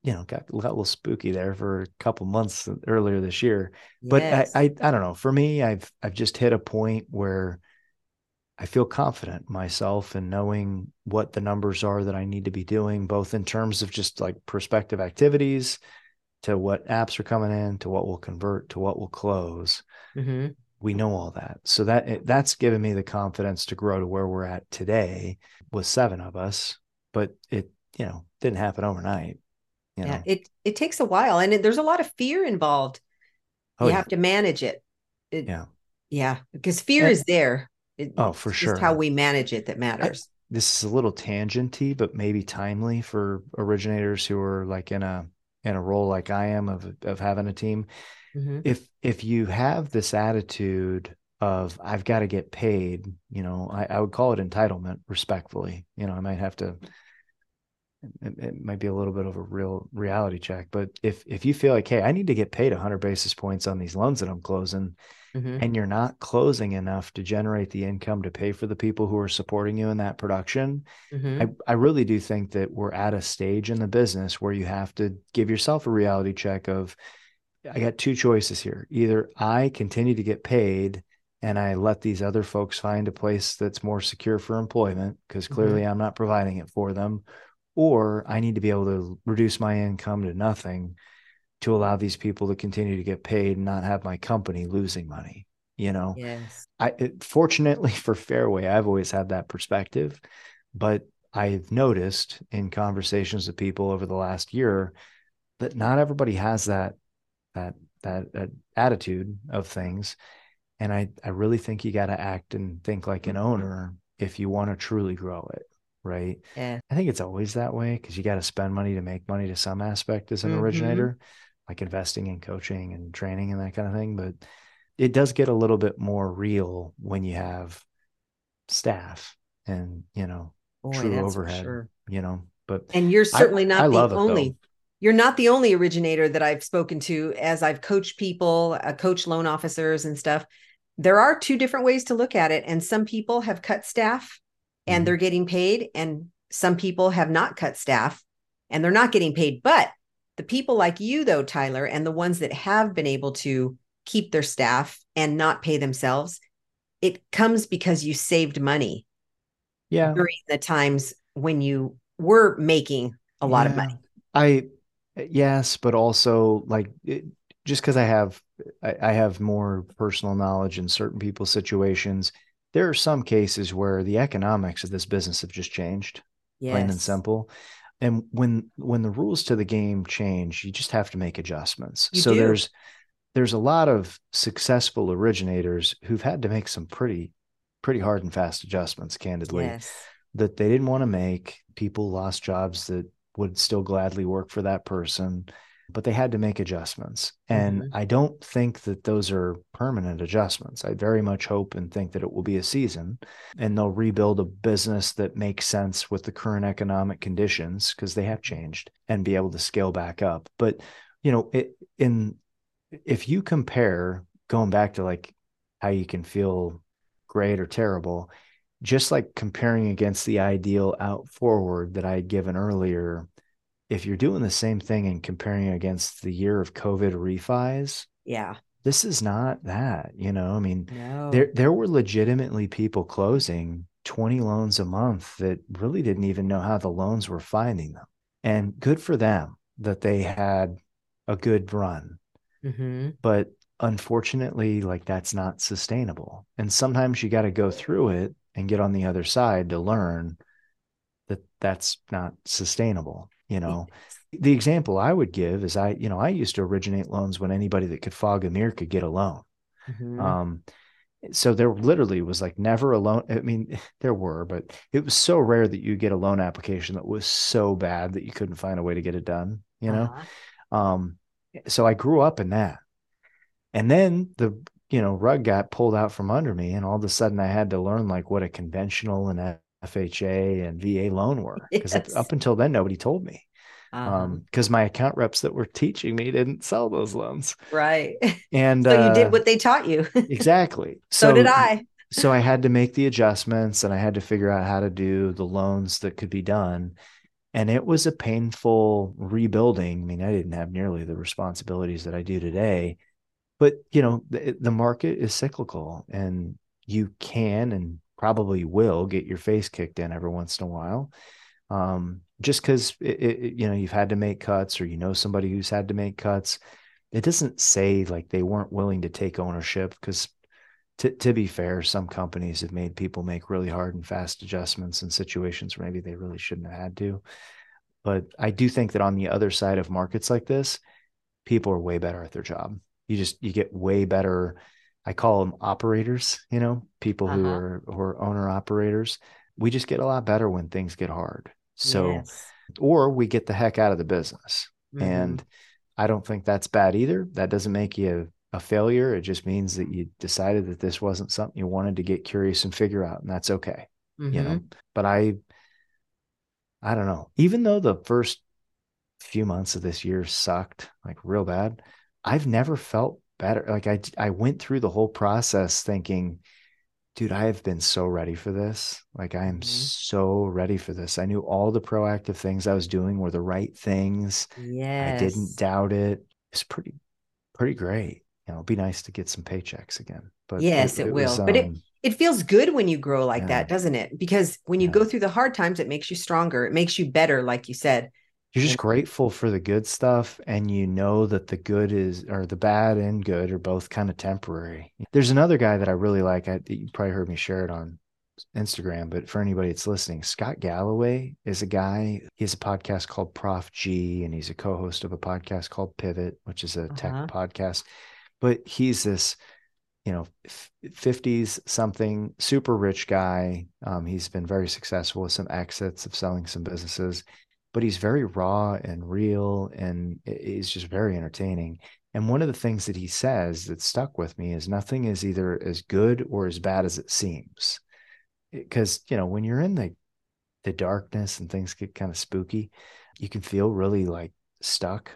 you know, got, got a little spooky there for a couple months earlier this year. But I, I, I don't know. For me, I've, I've just hit a point where I feel confident myself in knowing what the numbers are that I need to be doing, both in terms of just like prospective activities, to what apps are coming in, to what will convert, to what will close. Mm-hmm we know all that. So that eh, that's given me the confidence to grow to where we're at today with seven of us but it you know didn't happen overnight you yeah know? it it takes a while and it, there's a lot of fear involved. Oh, you yeah. have to manage it. it, yeah. Yeah because fear and, is there. It, oh for sure how we manage it that matters. I, this is a little tangenty but maybe timely for originators who are like in a in a role like i am of of having a team mm-hmm. if if you have this attitude of I've got to get paid, you know, I, I, would call it entitlement respectfully. You know, I might have to it, it, might be a little bit of a real reality check. But if if you feel like, hey, I need to get paid 100 basis points on these loans that I'm closing, mm-hmm. and you're not closing enough to generate the income to pay for the people who are supporting you in that production, mm-hmm. I, I really do think that we're at a stage in the business where you have to give yourself a reality check of I got two choices here. Either I continue to get paid and I let these other folks find a place that's more secure for employment because clearly mm-hmm. I'm not providing it for them, or I need to be able to reduce my income to nothing to allow these people to continue to get paid and not have my company losing money. You know, yes. I it, fortunately for Fairway, I've always had that perspective, but I've noticed in conversations with people over the last year that not everybody has that that that, that attitude of things. And I, I really think you got to act and think like an owner if you want to truly grow it. Right. Yeah. I think it's always that way because you got to spend money to make money to some aspect as an Mhm. originator, like investing in coaching and training and that kind of thing. But it does get a little bit more real when you have staff and, you know, Boy, true overhead, sure. you know, but And you're I- certainly not I the only. You're not the only originator that I've spoken to as I've coached people, uh, coach loan officers and stuff. There are two different ways to look at it, and some people have cut staff and Mhm. they're getting paid, and some people have not cut staff and they're not getting paid. But the people like you, though, Tyler, and the ones that have been able to keep their staff and not pay themselves, it comes because you saved money yeah, during the times when you were making a lot of money. I Eh, yes, but also like it, just because I have I, I have more personal knowledge in certain people's situations, there are some cases where the economics of this business have just changed, plain and simple. And when when the rules to the game change, you just have to make adjustments. You so do. there's there's a lot of successful originators who've had to make some pretty pretty hard and fast adjustments, candidly Yes. that they didn't want to make. People lost jobs that would still gladly work for that person, but they had to make adjustments. And Mhm. I don't think that those are permanent adjustments. I very much hope and think that it will be a season and they'll rebuild a business that makes sense with the current economic conditions because they have changed and be able to scale back up. But, you know, it, in if you compare going back to like how you can feel great or terrible, just like comparing against the ideal out forward that I had given earlier, if you're doing the same thing and comparing against the year of COVID refis, Yeah. this is not that, you know. I mean, No. there there were legitimately people closing 20 loans a month that really didn't even know how the loans were finding them. And good for them that they had a good run hmm but unfortunately like that's not sustainable and sometimes you got to go through it and get on the other side to learn that that's not sustainable you know the example i would give is i you know i used to originate loans when anybody that could fog a mirror could get a loan Mhm. um so there literally was like never a loan i mean there were but it was so rare that you get a loan application that was so bad that you couldn't find a way to get it done you know Uh-huh. um, so I grew up in that. And then the you know rug got pulled out from under me, and all of a sudden I had to learn like what a conventional and FHA and VA loan were because Yes. up, until then nobody told me. Uh-huh. Um, because my account reps that were teaching me didn't sell those loans, right. and so you uh, did what they taught you. exactly. so, did I. so I had to make the adjustments and I had to figure out how to do the loans that could be done. And it was a painful rebuilding. I mean, I didn't have nearly the responsibilities that I do today, but you know, the, the market is cyclical and you can and probably will get your face kicked in every once in a while. Um, just because you know you've had to make cuts or you know somebody who's had to make cuts, it doesn't say like they weren't willing to take ownership because to, to be fair, some companies have made people make really hard and fast adjustments in situations where maybe they really shouldn't have had to. But I do think that on the other side of markets like this, people are way better at their job. You just you get way better. I call them operators, you know, people who Uh-huh. are who are owner operators. We just get a lot better when things get hard. So Yes. or we get the heck out of the business. Mhm. And I don't think that's bad either. That doesn't make you a failure. It just means that you decided that this wasn't something you wanted to get curious and figure out, and that's okay. You know, Mhm. but I, I don't know. Even though the first few months of this year sucked like real bad, I've never felt better. Like I, I went through the whole process thinking, dude, I have been so ready for this. Like I am Mhm. so ready for this. I knew all the proactive things I was doing were the right things. Yeah. I didn't doubt it. It's pretty, pretty great. You know, it'd be nice to get some paychecks again. But Yes, it will. But it- um, It feels good when you grow like Yeah. that, doesn't it? Because when you Yeah. go through the hard times, it makes you stronger. It makes you better, like you said. You're just grateful for the good stuff, and you know that the good is, or the bad and good are both kind of temporary. There's another guy that I really like. I, you probably heard me share it on Instagram, but for anybody that's listening, Scott Galloway is a guy. He has a podcast called Prof G, and he's a co-host of a podcast called Pivot, which is a uh-huh. tech podcast. But he's this, you know, fifties something, super rich guy. Um, he's been very successful with some exits of selling some businesses, but he's very raw and real, and he's just very entertaining. And one of the things that he says that stuck with me is nothing is either as good or as bad as it seems. Because, you know, when you're in the the darkness and things get kind of spooky, you can feel really like stuck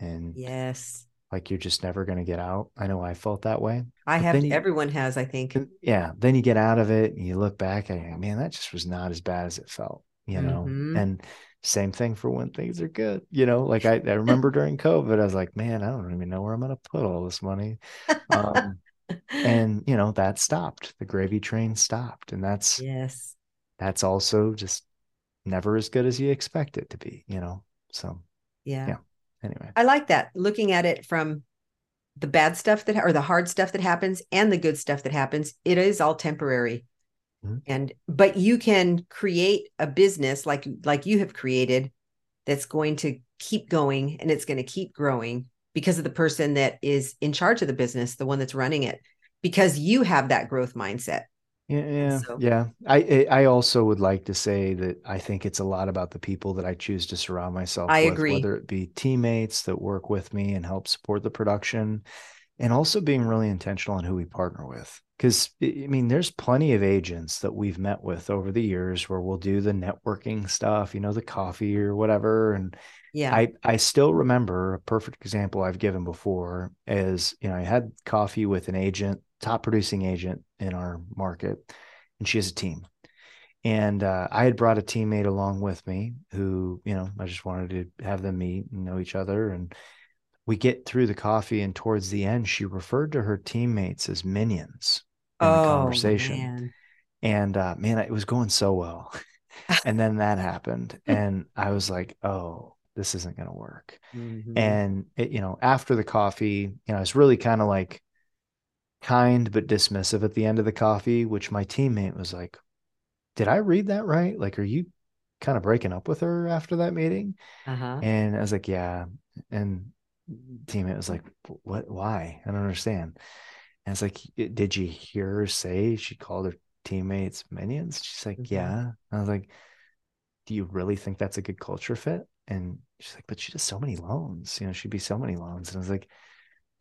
and yes, like you're just never going to get out. I know I felt that way. I have. You, everyone has, I think. Yeah. Then you get out of it and you look back and man, that just was not as bad as it felt, you know? Mm-hmm. And same thing for when things are good. You know, like I, I remember during COVID, I was like, man, I don't even know where I'm going to put all this money. Um, and, you know, that stopped. The gravy train stopped. And that's, yes, that's also just never as good as you expect it to be, you know? So, yeah. Yeah. Anyway, I like that looking at it from the bad stuff that, or the hard stuff that happens and the good stuff that happens. It is all temporary mm-hmm. and but you can create a business like like you have created that's going to keep going and it's going to keep growing because of the person that is in charge of the business the one that's running it because you have that growth mindset yeah yeah, so, yeah. I i also would like to say that i think it's a lot about the people that i choose to surround myself I with agree. whether it be teammates that work with me and help support the production and also being really intentional on who we partner with because I mean, there's plenty of agents that we've met with over the years where we'll do the networking stuff, you know, the coffee or whatever. And yeah, I I still remember a perfect example I've given before is you know I had coffee with an agent, top producing agent in our market, and she has a team. And uh, I had brought a teammate along with me who, you know, I just wanted to have them meet and know each other. And we get through the coffee, and towards the end, she referred to her teammates as minions in oh, the conversation. Man. And uh, man, it was going so well. and then that happened. And I was like, oh, this isn't going to work. Mm-hmm. And, it, you know, after the coffee, you know, it's really kind of like kind but dismissive at the end of the coffee, which my teammate was like, did I read that right? Like, are you kind of breaking up with her after that meeting? Uh-huh. And I was like, yeah. And teammate was like, what, why? I don't understand. And it's like, did you hear her say she called her teammates minions? She's like, mm-hmm. yeah. I was like, do you really think that's a good culture fit? And she's like, but she does so many loans. You know, she'd be so many loans. And I was like,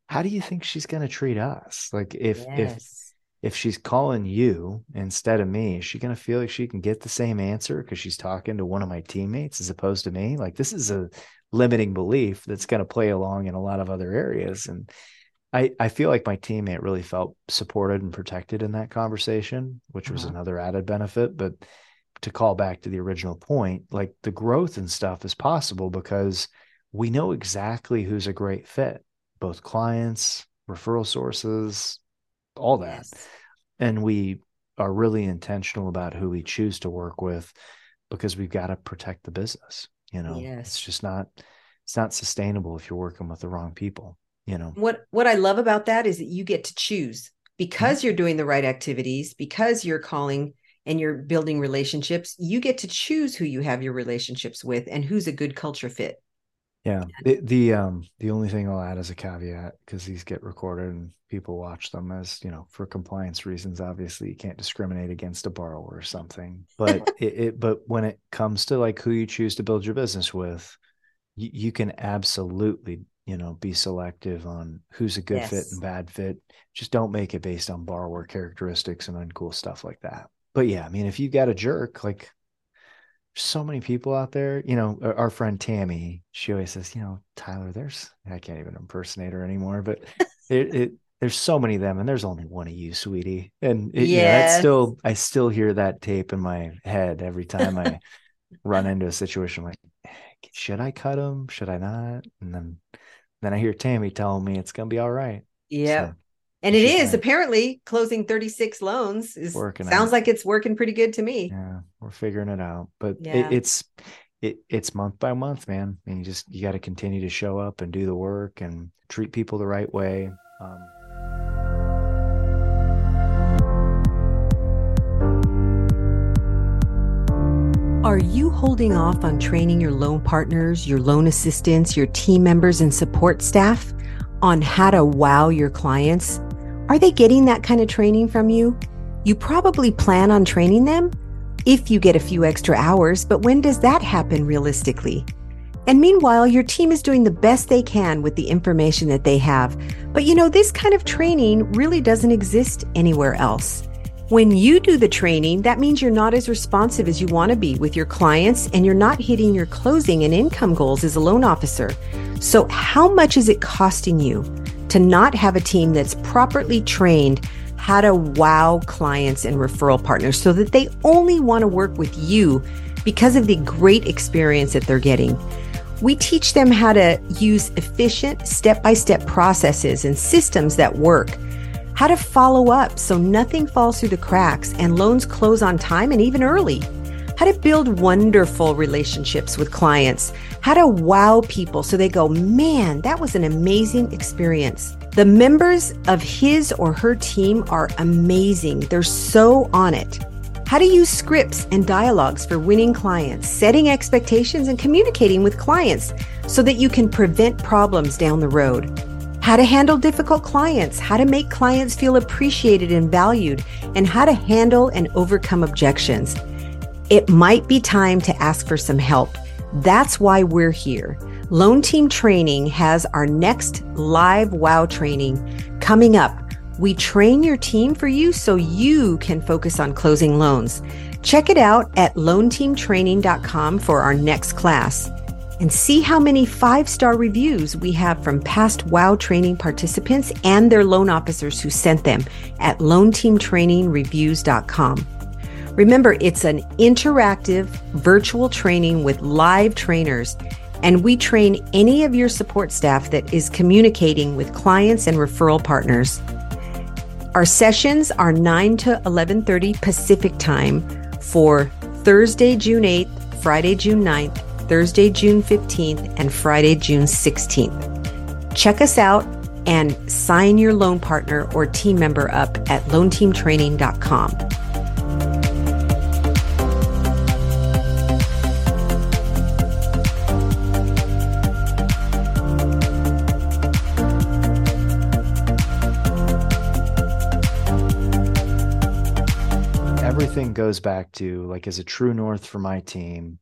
how do you think she's going to treat us? Like, if yes. If she's calling you instead of me, is she going to feel like she can get the same answer because she's talking to one of my teammates as opposed to me? Like, this is a limiting belief that's going to play along in a lot of other areas. And I, I feel like my teammate really felt supported and protected in that conversation, which was uh-huh. another added benefit. But to call back to the original point, like the growth and stuff is possible because we know exactly who's a great fit, both clients, referral sources, all that. Yes. And we are really intentional about who we choose to work with because we've got to protect the business. You know, yes. it's just not it's not sustainable if you're working with the wrong people you know what what i love about that is that you get to choose because mm-hmm. you're doing the right activities because you're calling and you're building relationships you get to choose who you have your relationships with and who's a good culture fit yeah the, the um the only thing i'll add as a caveat because these get recorded and people watch them as you know for compliance reasons obviously you can't discriminate against a borrower or something but it, it but when it comes to like who you choose to build your business with you, you can absolutely you know be selective on who's a good yes. fit and bad fit. Just don't make it based on borrower characteristics and uncool stuff like that. But yeah i mean if you've got a jerk like so many people out there you know our friend tammy she always says you know tyler there's i can't even impersonate her anymore but it, it there's so many of them and there's only one of you sweetie and it, yeah you still i still hear that tape in my head every time i run into a situation like should i cut him should i not and then then I hear Tammy telling me it's to be all right. Yeah. So, and it is apparently closing 36 loans is working sounds out. like it's working pretty good to me. Yeah, we're figuring it out. But yeah. it, it's it, it's month by month, man. And you just you got to continue to show up and do the work and treat people the right way. Um, Are you holding off on training your loan partners, your loan assistants, your team members, and support staff on how to wow your clients? Are they getting that kind of training from you? You probably plan on training them if you get a few extra hours, but when does that happen realistically? And meanwhile, your team is doing the best they can with the information that they have. But you know, this kind of training really doesn't exist anywhere else. When you do the training, that means you're not as responsive as you want to be with your clients and you're not hitting your closing and income goals as a loan officer. So, how much is it costing you to not have a team that's properly trained how to wow clients and referral partners so that they only want to work with you because of the great experience that they're getting? We teach them how to use efficient step by step processes and systems that work how to follow up so nothing falls through the cracks and loans close on time and even early, how to build wonderful relationships with clients, how to wow people so they go, man, that was an amazing experience. The members of his or her team are amazing. They're so on it. How to use scripts and dialogues for winning clients, setting expectations, and communicating with clients so that you can prevent problems down the road how to handle difficult clients, how to make clients feel appreciated and valued, and how to handle and overcome objections. It might be time to ask for some help. That's why we're here. Loan Team Training has our next live WOW training coming up. We train your team for you so you can focus on closing loans. Check it out at loanteamtraining.com for our next class and see how many five star reviews we have from past WOW training participants and their loan officers who sent them at loanteamtrainingreviews.com. Remember, it's an interactive virtual training with live trainers, and we train any of your support staff that is communicating with clients and referral partners. Our sessions are 9 to 11:30 Pacific time for Thursday, June 8th, Friday, June 9th, Thursday, June 15th, and Friday, June 16th. Check us out and sign your loan partner or team member up at loanteamtraining.com. goes back to like as a true north for my team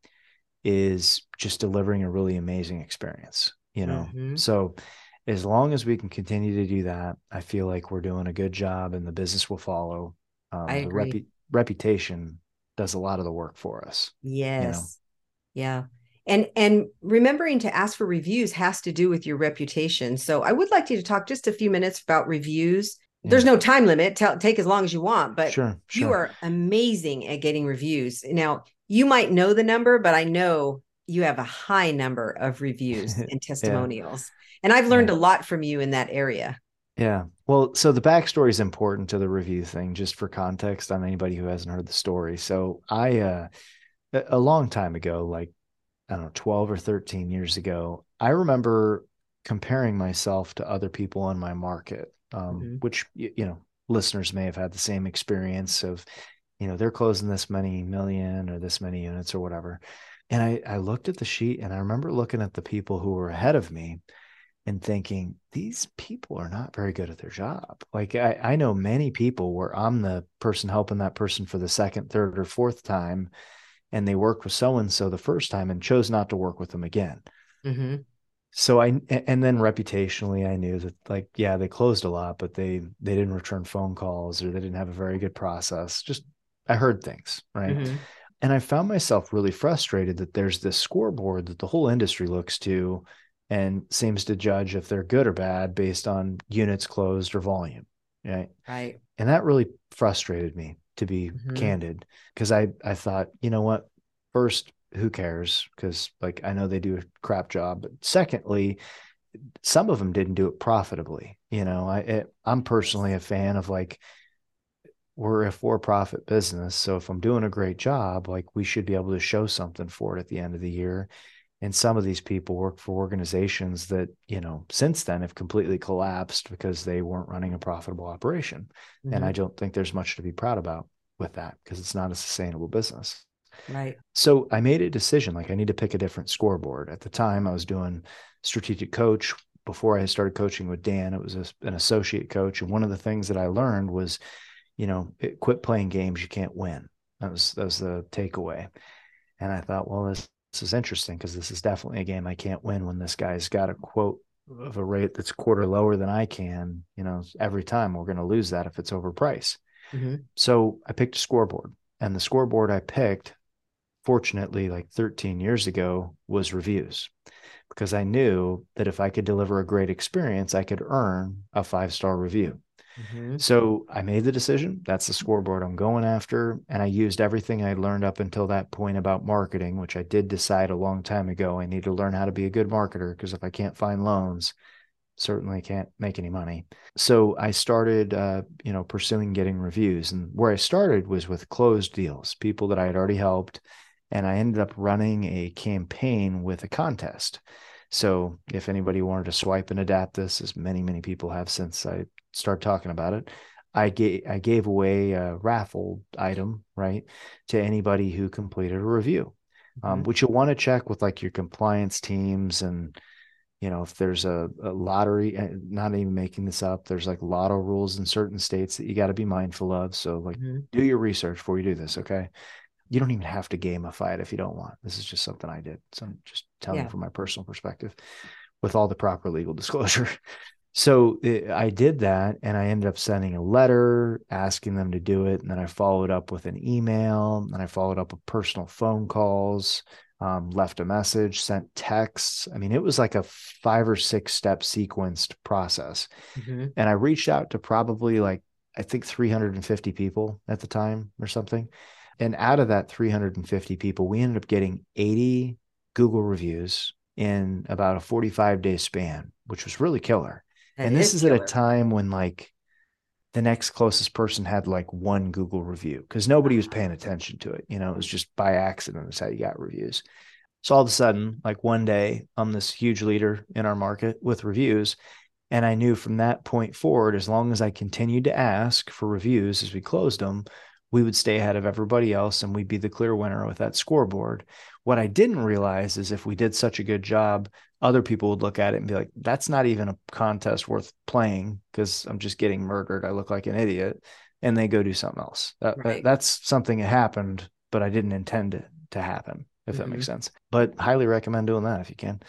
is just delivering a really amazing experience, you know? Mm-hmm. So as long as we can continue to do that, I feel like we're doing a good job and the business will follow. Um, I agree. The repu- reputation does a lot of the work for us. Yes. You know? Yeah. And and remembering to ask for reviews has to do with your reputation. So I would like you to talk just a few minutes about reviews. Yeah. There's no time limit. Tell, take as long as you want, but sure, sure. you are amazing at getting reviews. Now, you might know the number, but I know you have a high number of reviews and testimonials. yeah. And I've learned yeah. a lot from you in that area. Yeah. Well, so the backstory is important to the review thing, just for context on anybody who hasn't heard the story. So I, uh, a long time ago, like, I don't know, 12 or 13 years ago, I remember comparing myself to other people in my market, um, mm-hmm. which, you know, listeners may have had the same experience of you know they're closing this many million or this many units or whatever and i i looked at the sheet and i remember looking at the people who were ahead of me and thinking these people are not very good at their job like i i know many people where i'm the person helping that person for the second third or fourth time and they worked with so and so the first time and chose not to work with them again mm-hmm. So i and then reputationally i knew that like yeah they closed a lot but they they didn't return phone calls or they didn't have a very good process just I heard things, right? Mm-hmm. And I found myself really frustrated that there's this scoreboard that the whole industry looks to and seems to judge if they're good or bad based on units closed or volume. Right. Right. And that really frustrated me to be mm-hmm. candid because I I thought, you know what? First, who cares? Because like I know they do a crap job. But secondly, some of them didn't do it profitably. You know, I it, I'm personally a fan of like we're a for-profit business so if i'm doing a great job like we should be able to show something for it at the end of the year and some of these people work for organizations that you know since then have completely collapsed because they weren't running a profitable operation mm-hmm. and i don't think there's much to be proud about with that because it's not a sustainable business Right. So I made a decision like I need to pick a different scoreboard. At the time, I was doing strategic coach. Before I started coaching with Dan, it was a, an associate coach. And one of the things that I learned was, you know, it, quit playing games you can't win. That was that was the takeaway. And I thought, well, this, this is interesting because this is definitely a game I can't win when this guy's got a quote of a rate that's quarter lower than I can. You know, every time we're going to lose that if it's overpriced. Mm-hmm. So I picked a scoreboard, and the scoreboard I picked, fortunately, like 13 years ago, was reviews because I knew that if I could deliver a great experience, I could earn a five star review. Mm-hmm. So I made the decision. That's the scoreboard I'm going after. And I used everything I learned up until that point about marketing, which I did decide a long time ago. I need to learn how to be a good marketer because if I can't find loans, certainly can't make any money. So I started, uh, you know, pursuing getting reviews. And where I started was with closed deals, people that I had already helped. And I ended up running a campaign with a contest. So if anybody wanted to swipe and adapt this, as many, many people have since I start talking about it. I gave I gave away a raffle item right to anybody who completed a review, um, mm-hmm. um, which you'll want to check with like your compliance teams and you know if there's a, a lottery. Eh, not even making this up. There's like lotto rules in certain states that you got to be mindful of. So like mm-hmm. do your research before you do this. Okay. You don't even have to gamify it if you don't want. This is just something I did. So I'm just telling yeah. you from my personal perspective with all the proper legal disclosure. So it, I did that and I ended up sending a letter asking them to do it. And then I followed up with an email and I followed up with personal phone calls, um, left a message, sent texts. I mean, it was like a five or six step sequenced process. Mm-hmm. And I reached out to probably like, I think 350 people at the time or something. And out of that 350 people, we ended up getting 80 Google reviews in about a 45 day span, which was really killer and this is, is at a time when like the next closest person had like one Google review because nobody was paying attention to it. You know, it was just by accident. That's how you got reviews. So all of a sudden, like one day, I'm this huge leader in our market with reviews. And I knew from that point forward, as long as I continued to ask for reviews as we closed them, we would stay ahead of everybody else and we'd be the clear winner with that scoreboard. What I didn't realize is if we did such a good job, other people would look at it and be like, that's not even a contest worth playing because I'm just getting murdered. I look like an idiot. And they go do something else. That, right. that's something that happened, but I didn't intend it to happen, if mm-hmm. that makes mm-hmm. sense. But highly recommend doing that if you can.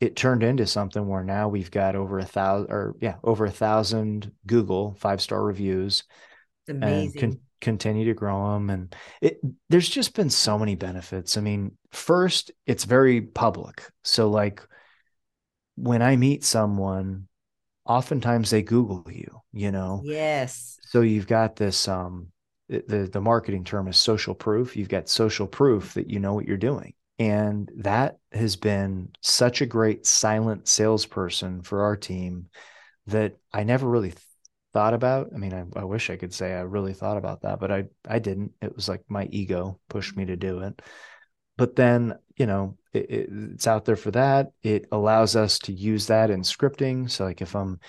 It turned into something where now we've got over a thousand or yeah, over a thousand Google five star reviews. Amazing. And con- continue to grow them and it there's just been so many benefits. I mean first it's very public. So like when i meet someone oftentimes they google you you know? Yes. So you've got this um the the marketing term is social proof. You've got social proof that you know what you're doing. And that has been such a great silent salesperson for our team that i never really thought about. I mean, I, I, wish I could say I really thought about that, but I I didn't. It was like my ego pushed me to do it. But then, you know, it, it, it's out there for that. It allows us to use that in scripting. So, like if I'm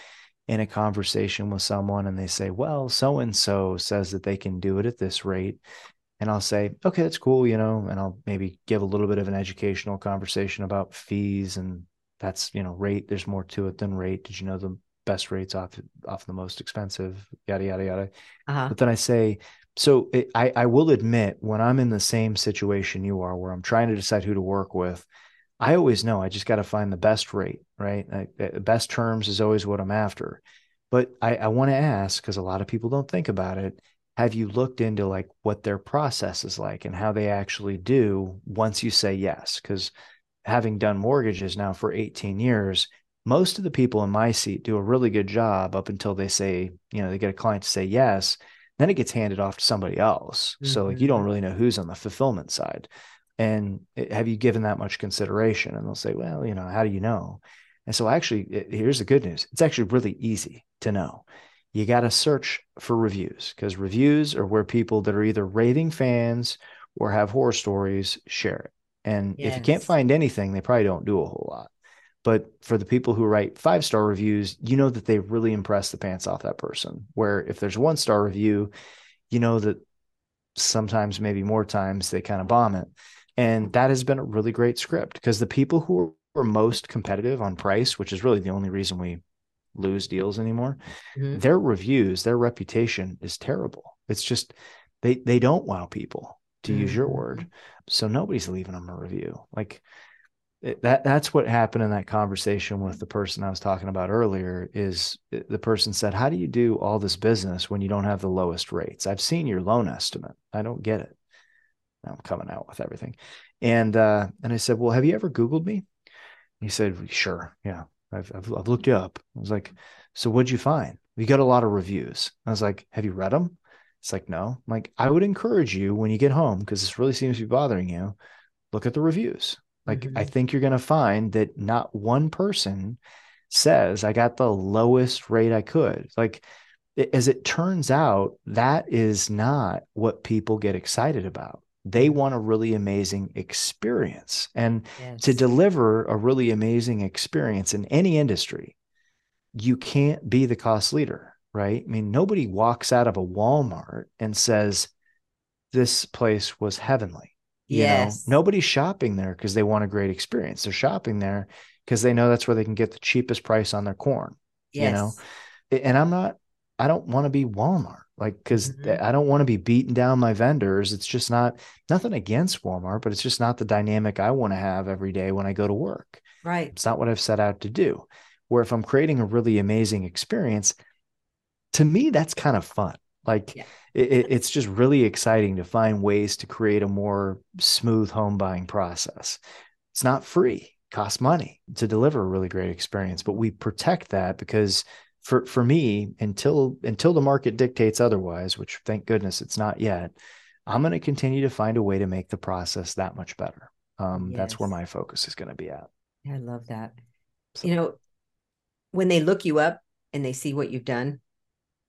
in a conversation with someone and they say, "Well, so and so says that they can do it at this rate," and I'll say, "Okay, that's cool," you know, and I'll maybe give a little bit of an educational conversation about fees and that's you know rate. There's more to it than rate. Did you know the best rates off off the most expensive, yada yada yada. Uh-huh. But then I say, so it, I I will admit when I'm in the same situation you are, where I'm trying to decide who to work with, I always know I just got to find the best rate, right? I, the best terms is always what I'm after. But I, I want to ask because a lot of people don't think about it. Have you looked into like what their process is like and how they actually do once you say yes? Because having done mortgages now for 18 years, most of the people in my seat do a really good job up until they say, you know, they get a client to say yes. Then it gets handed off to somebody else. Mm-hmm. So like you don't mm-hmm. really know who's on the fulfillment side. And it, have you given that much consideration? And they'll say, well, you know, how do you know? And so actually, it, here's the good news. It's actually really easy to know. You got to search for reviews because reviews are where people that are either raving fans or have horror stories share it. And yes. if you can't find anything, they probably don't do a whole lot. But for the people who write five star reviews, you know that they really impress the pants off that person. Where if there's one star review, you know that sometimes maybe more times they kind of bomb it. And that has been a really great script because the people who are most competitive on price, which is really the only reason we lose deals anymore, mm-hmm. their reviews, their reputation is terrible. It's just they they don't wow people, to mm-hmm. use your word. So nobody's leaving them a review. Like it, that that's what happened in that conversation with the person I was talking about earlier is the person said, "How do you do all this business when you don't have the lowest rates? I've seen your loan estimate. I don't get it." I'm coming out with everything. And uh, and I said, "Well, have you ever Googled me?" He said, "Sure, yeah, I've, I've, I've looked you up." I was like, "So what'd you find?" You got a lot of reviews. I was like, "Have you read them?" It's like, "No." I'm like, I would encourage you when you get home because this really seems to be bothering you. Look at the reviews. Like, mm-hmm. I think you're going to find that not one person says, I got the lowest rate I could. Like, as it turns out, that is not what people get excited about. They want a really amazing experience. And yes. to deliver a really amazing experience in any industry, you can't be the cost leader, right? I mean, nobody walks out of a Walmart and says, This place was heavenly. You yes. know, nobody's shopping there because they want a great experience. They're shopping there because they know that's where they can get the cheapest price on their corn. Yes. You know, and I'm not, I don't want to be Walmart. Like, because mm-hmm. I don't want to be beating down my vendors. It's just not nothing against Walmart, but it's just not the dynamic I want to have every day when I go to work. Right. It's not what I've set out to do. Where if I'm creating a really amazing experience, to me, that's kind of fun. Like yeah. it, it's just really exciting to find ways to create a more smooth home buying process. It's not free, it costs money to deliver a really great experience, but we protect that because for for me until until the market dictates otherwise, which thank goodness it's not yet, I'm going to continue to find a way to make the process that much better. Um, yes. That's where my focus is going to be at. I love that. So, you know, when they look you up and they see what you've done,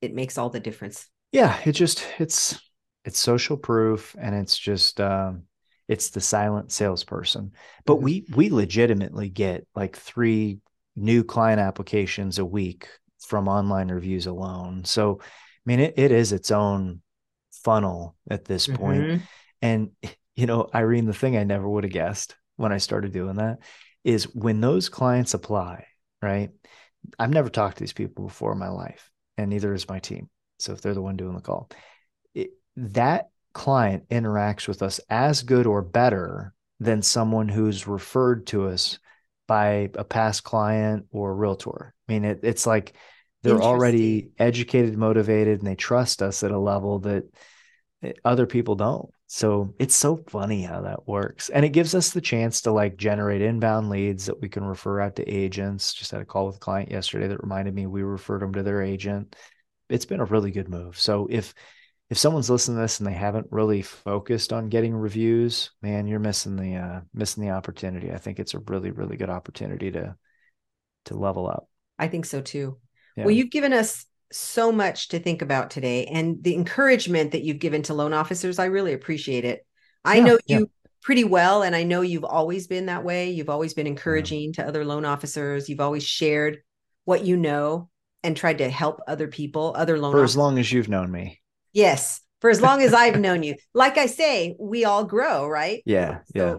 it makes all the difference yeah it just it's it's social proof and it's just um it's the silent salesperson but mm-hmm. we we legitimately get like three new client applications a week from online reviews alone so i mean it, it is its own funnel at this mm-hmm. point. and you know irene the thing i never would have guessed when i started doing that is when those clients apply right i've never talked to these people before in my life and neither is my team so if they're the one doing the call, it, that client interacts with us as good or better than someone who's referred to us by a past client or realtor. I mean, it, it's like they're already educated, motivated, and they trust us at a level that eh, other people don't. So it's so funny how that works. And it gives us the chance to like generate inbound leads that we can refer out to agents. Just had a call with a client yesterday that reminded me we referred them to their agent it's been a really good move. So if if someone's listening to this and they haven't really focused on getting reviews, man, you're missing the uh, missing the opportunity. I think it's a really really good opportunity to to level up. I think so too. Yeah. Well, you've given us so much to think about today and the encouragement that you've given to loan officers. I really appreciate it. I yeah, know you yeah. pretty well and I know you've always been that way. You've always been encouraging to other loan officers. You've always shared what you know and tried to help other people, other loan for officers. as long as you've known me. Yes, for as long as I've known you. Like I say, we all grow, right? Yeah, so, yeah.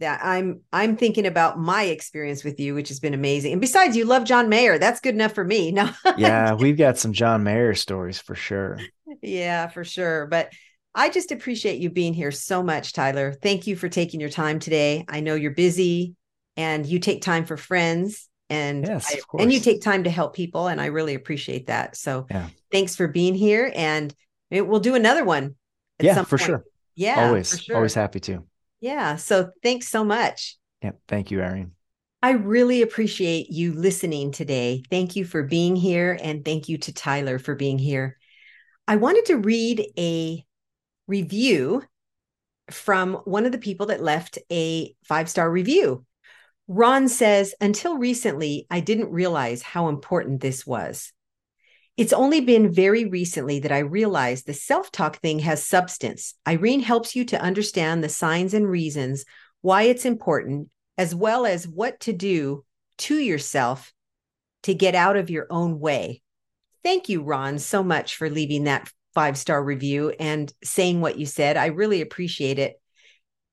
Yeah, I'm I'm thinking about my experience with you, which has been amazing. And besides, you love John Mayer. That's good enough for me. No. yeah, we've got some John Mayer stories for sure. Yeah, for sure. But I just appreciate you being here so much, Tyler. Thank you for taking your time today. I know you're busy and you take time for friends and yes, I, and you take time to help people and i really appreciate that so yeah. thanks for being here and we'll do another one yeah for sure yeah always sure. always happy to yeah so thanks so much yeah thank you Erin. I really appreciate you listening today. Thank you for being here. And thank you to Tyler for being here. I wanted to read a review from one of the people that left a five star review. Ron says, until recently, I didn't realize how important this was. It's only been very recently that I realized the self talk thing has substance. Irene helps you to understand the signs and reasons why it's important, as well as what to do to yourself to get out of your own way. Thank you, Ron, so much for leaving that five star review and saying what you said. I really appreciate it.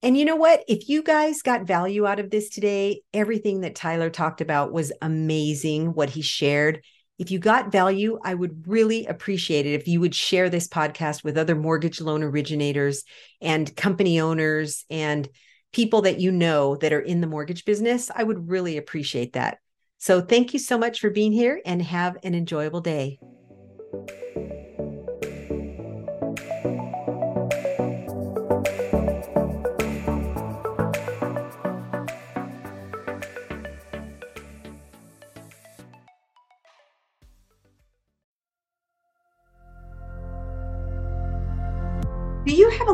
And you know what? If you guys got value out of this today, everything that Tyler talked about was amazing, what he shared. If you got value, I would really appreciate it if you would share this podcast with other mortgage loan originators and company owners and people that you know that are in the mortgage business. I would really appreciate that. So, thank you so much for being here and have an enjoyable day.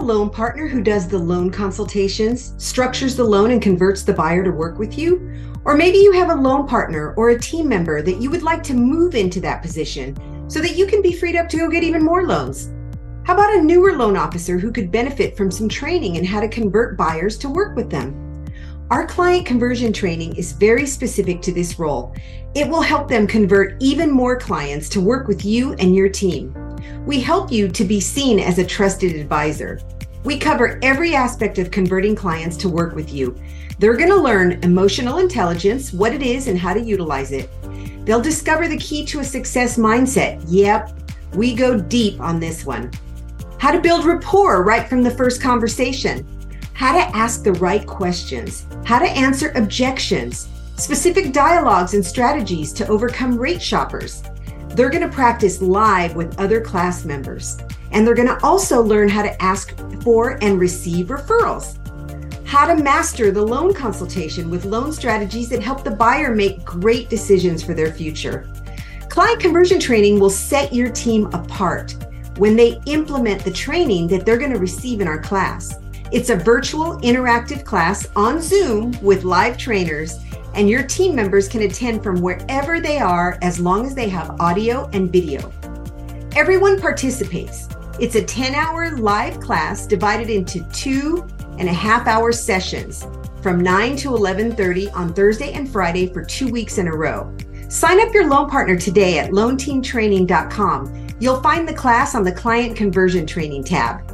Loan partner who does the loan consultations, structures the loan, and converts the buyer to work with you? Or maybe you have a loan partner or a team member that you would like to move into that position so that you can be freed up to go get even more loans. How about a newer loan officer who could benefit from some training in how to convert buyers to work with them? Our client conversion training is very specific to this role. It will help them convert even more clients to work with you and your team. We help you to be seen as a trusted advisor. We cover every aspect of converting clients to work with you. They're going to learn emotional intelligence, what it is, and how to utilize it. They'll discover the key to a success mindset. Yep, we go deep on this one. How to build rapport right from the first conversation. How to ask the right questions. How to answer objections. Specific dialogues and strategies to overcome rate shoppers they're going to practice live with other class members. And they're going to also learn how to ask for and receive referrals, how to master the loan consultation with loan strategies that help the buyer make great decisions for their future. Client conversion training will set your team apart when they implement the training that they're going to receive in our class. It's a virtual interactive class on Zoom with live trainers and your team members can attend from wherever they are as long as they have audio and video. Everyone participates. It's a 10 hour live class divided into two and a half hour sessions from 9 to 11:30 on Thursday and Friday for 2 weeks in a row. Sign up your loan partner today at loanteamtraining.com. You'll find the class on the client conversion training tab.